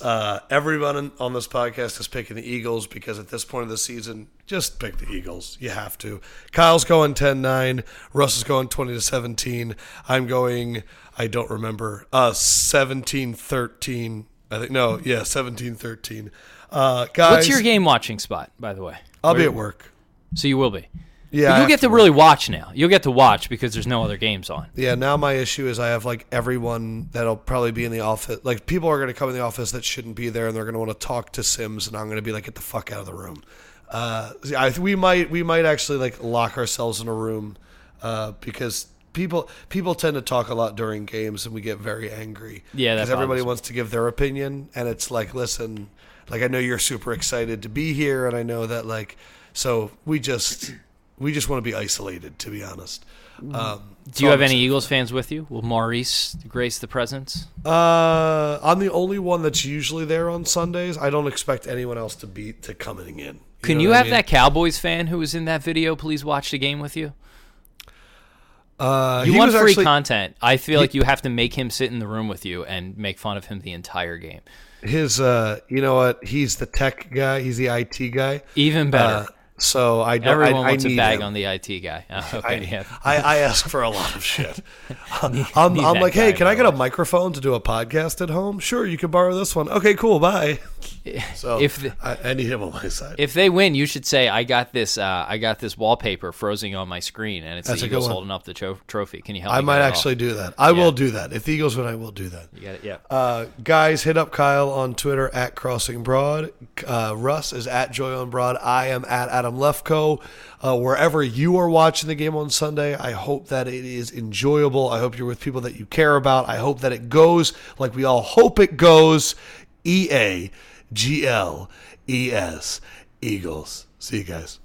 Uh, everyone on this podcast is picking the Eagles because at this point of the season, just pick the Eagles. You have to. Kyle's going 10 9. Russ is going 20 to 17. I'm going, I don't remember, uh, 17 13. I think, no, yeah, 17 13. Uh, guys, What's your game watching spot, by the way? I'll be at work. So you will be. Yeah, But you'll get to to really watch now. You'll get to watch because there's no other games on. Yeah, now my issue is I have like everyone that'll probably be in the office. Like people are going to come in the office that shouldn't be there, and they're going to want to talk to Simms, and I'm going to be like, get the fuck out of the room. Uh, I we might we might actually like lock ourselves in a room uh, because people people tend to talk a lot during games, and we get very angry. Yeah, because everybody wants to give their opinion, and it's like, listen, like I know you're super excited to be here, and I know that like, so we just we just want to be isolated, to be honest. Um, Do you have any Eagles fans with you? Will Maurice grace the presence? Uh, I'm the only one that's usually there on Sundays. I don't expect anyone else to be to coming in. Can you what I have mean? that Cowboys fan who was in that video please watch the game with you? Uh, You want free actually- content. I feel like you have to make him sit in the room with you and make fun of him the entire game. His, uh, you know what? He's the tech guy. He's the IT guy. Even better. So I don't. Everyone I, wants I a bag him. on the IT guy. (laughs) Oh, okay, I, yeah. I, I ask for a lot of shit. (laughs) I'm, I'm like, hey, can I get a microphone to do a podcast at home? Sure, you can borrow this one. Okay, cool, bye. So (laughs) If the- I, I need him on my side. If they win, you should say, "I got this. Uh, I got this wallpaper frozen on my screen, and it's That's the Eagles holding up the tro- trophy. Can you help?" I might get off?" actually do that. I will do that. If the Eagles win, I will do that. You got it. Yeah. Uh, guys, hit up Kyle on Twitter at Crossing Broad. Uh, Russ is at Joy on Broad. I am at Adam Lefkoe. Uh, wherever you are watching the game on Sunday, I hope that it is enjoyable. I hope you're with people that you care about. I hope that it goes like we all hope it goes. E A G L E S. Eagles. See you guys.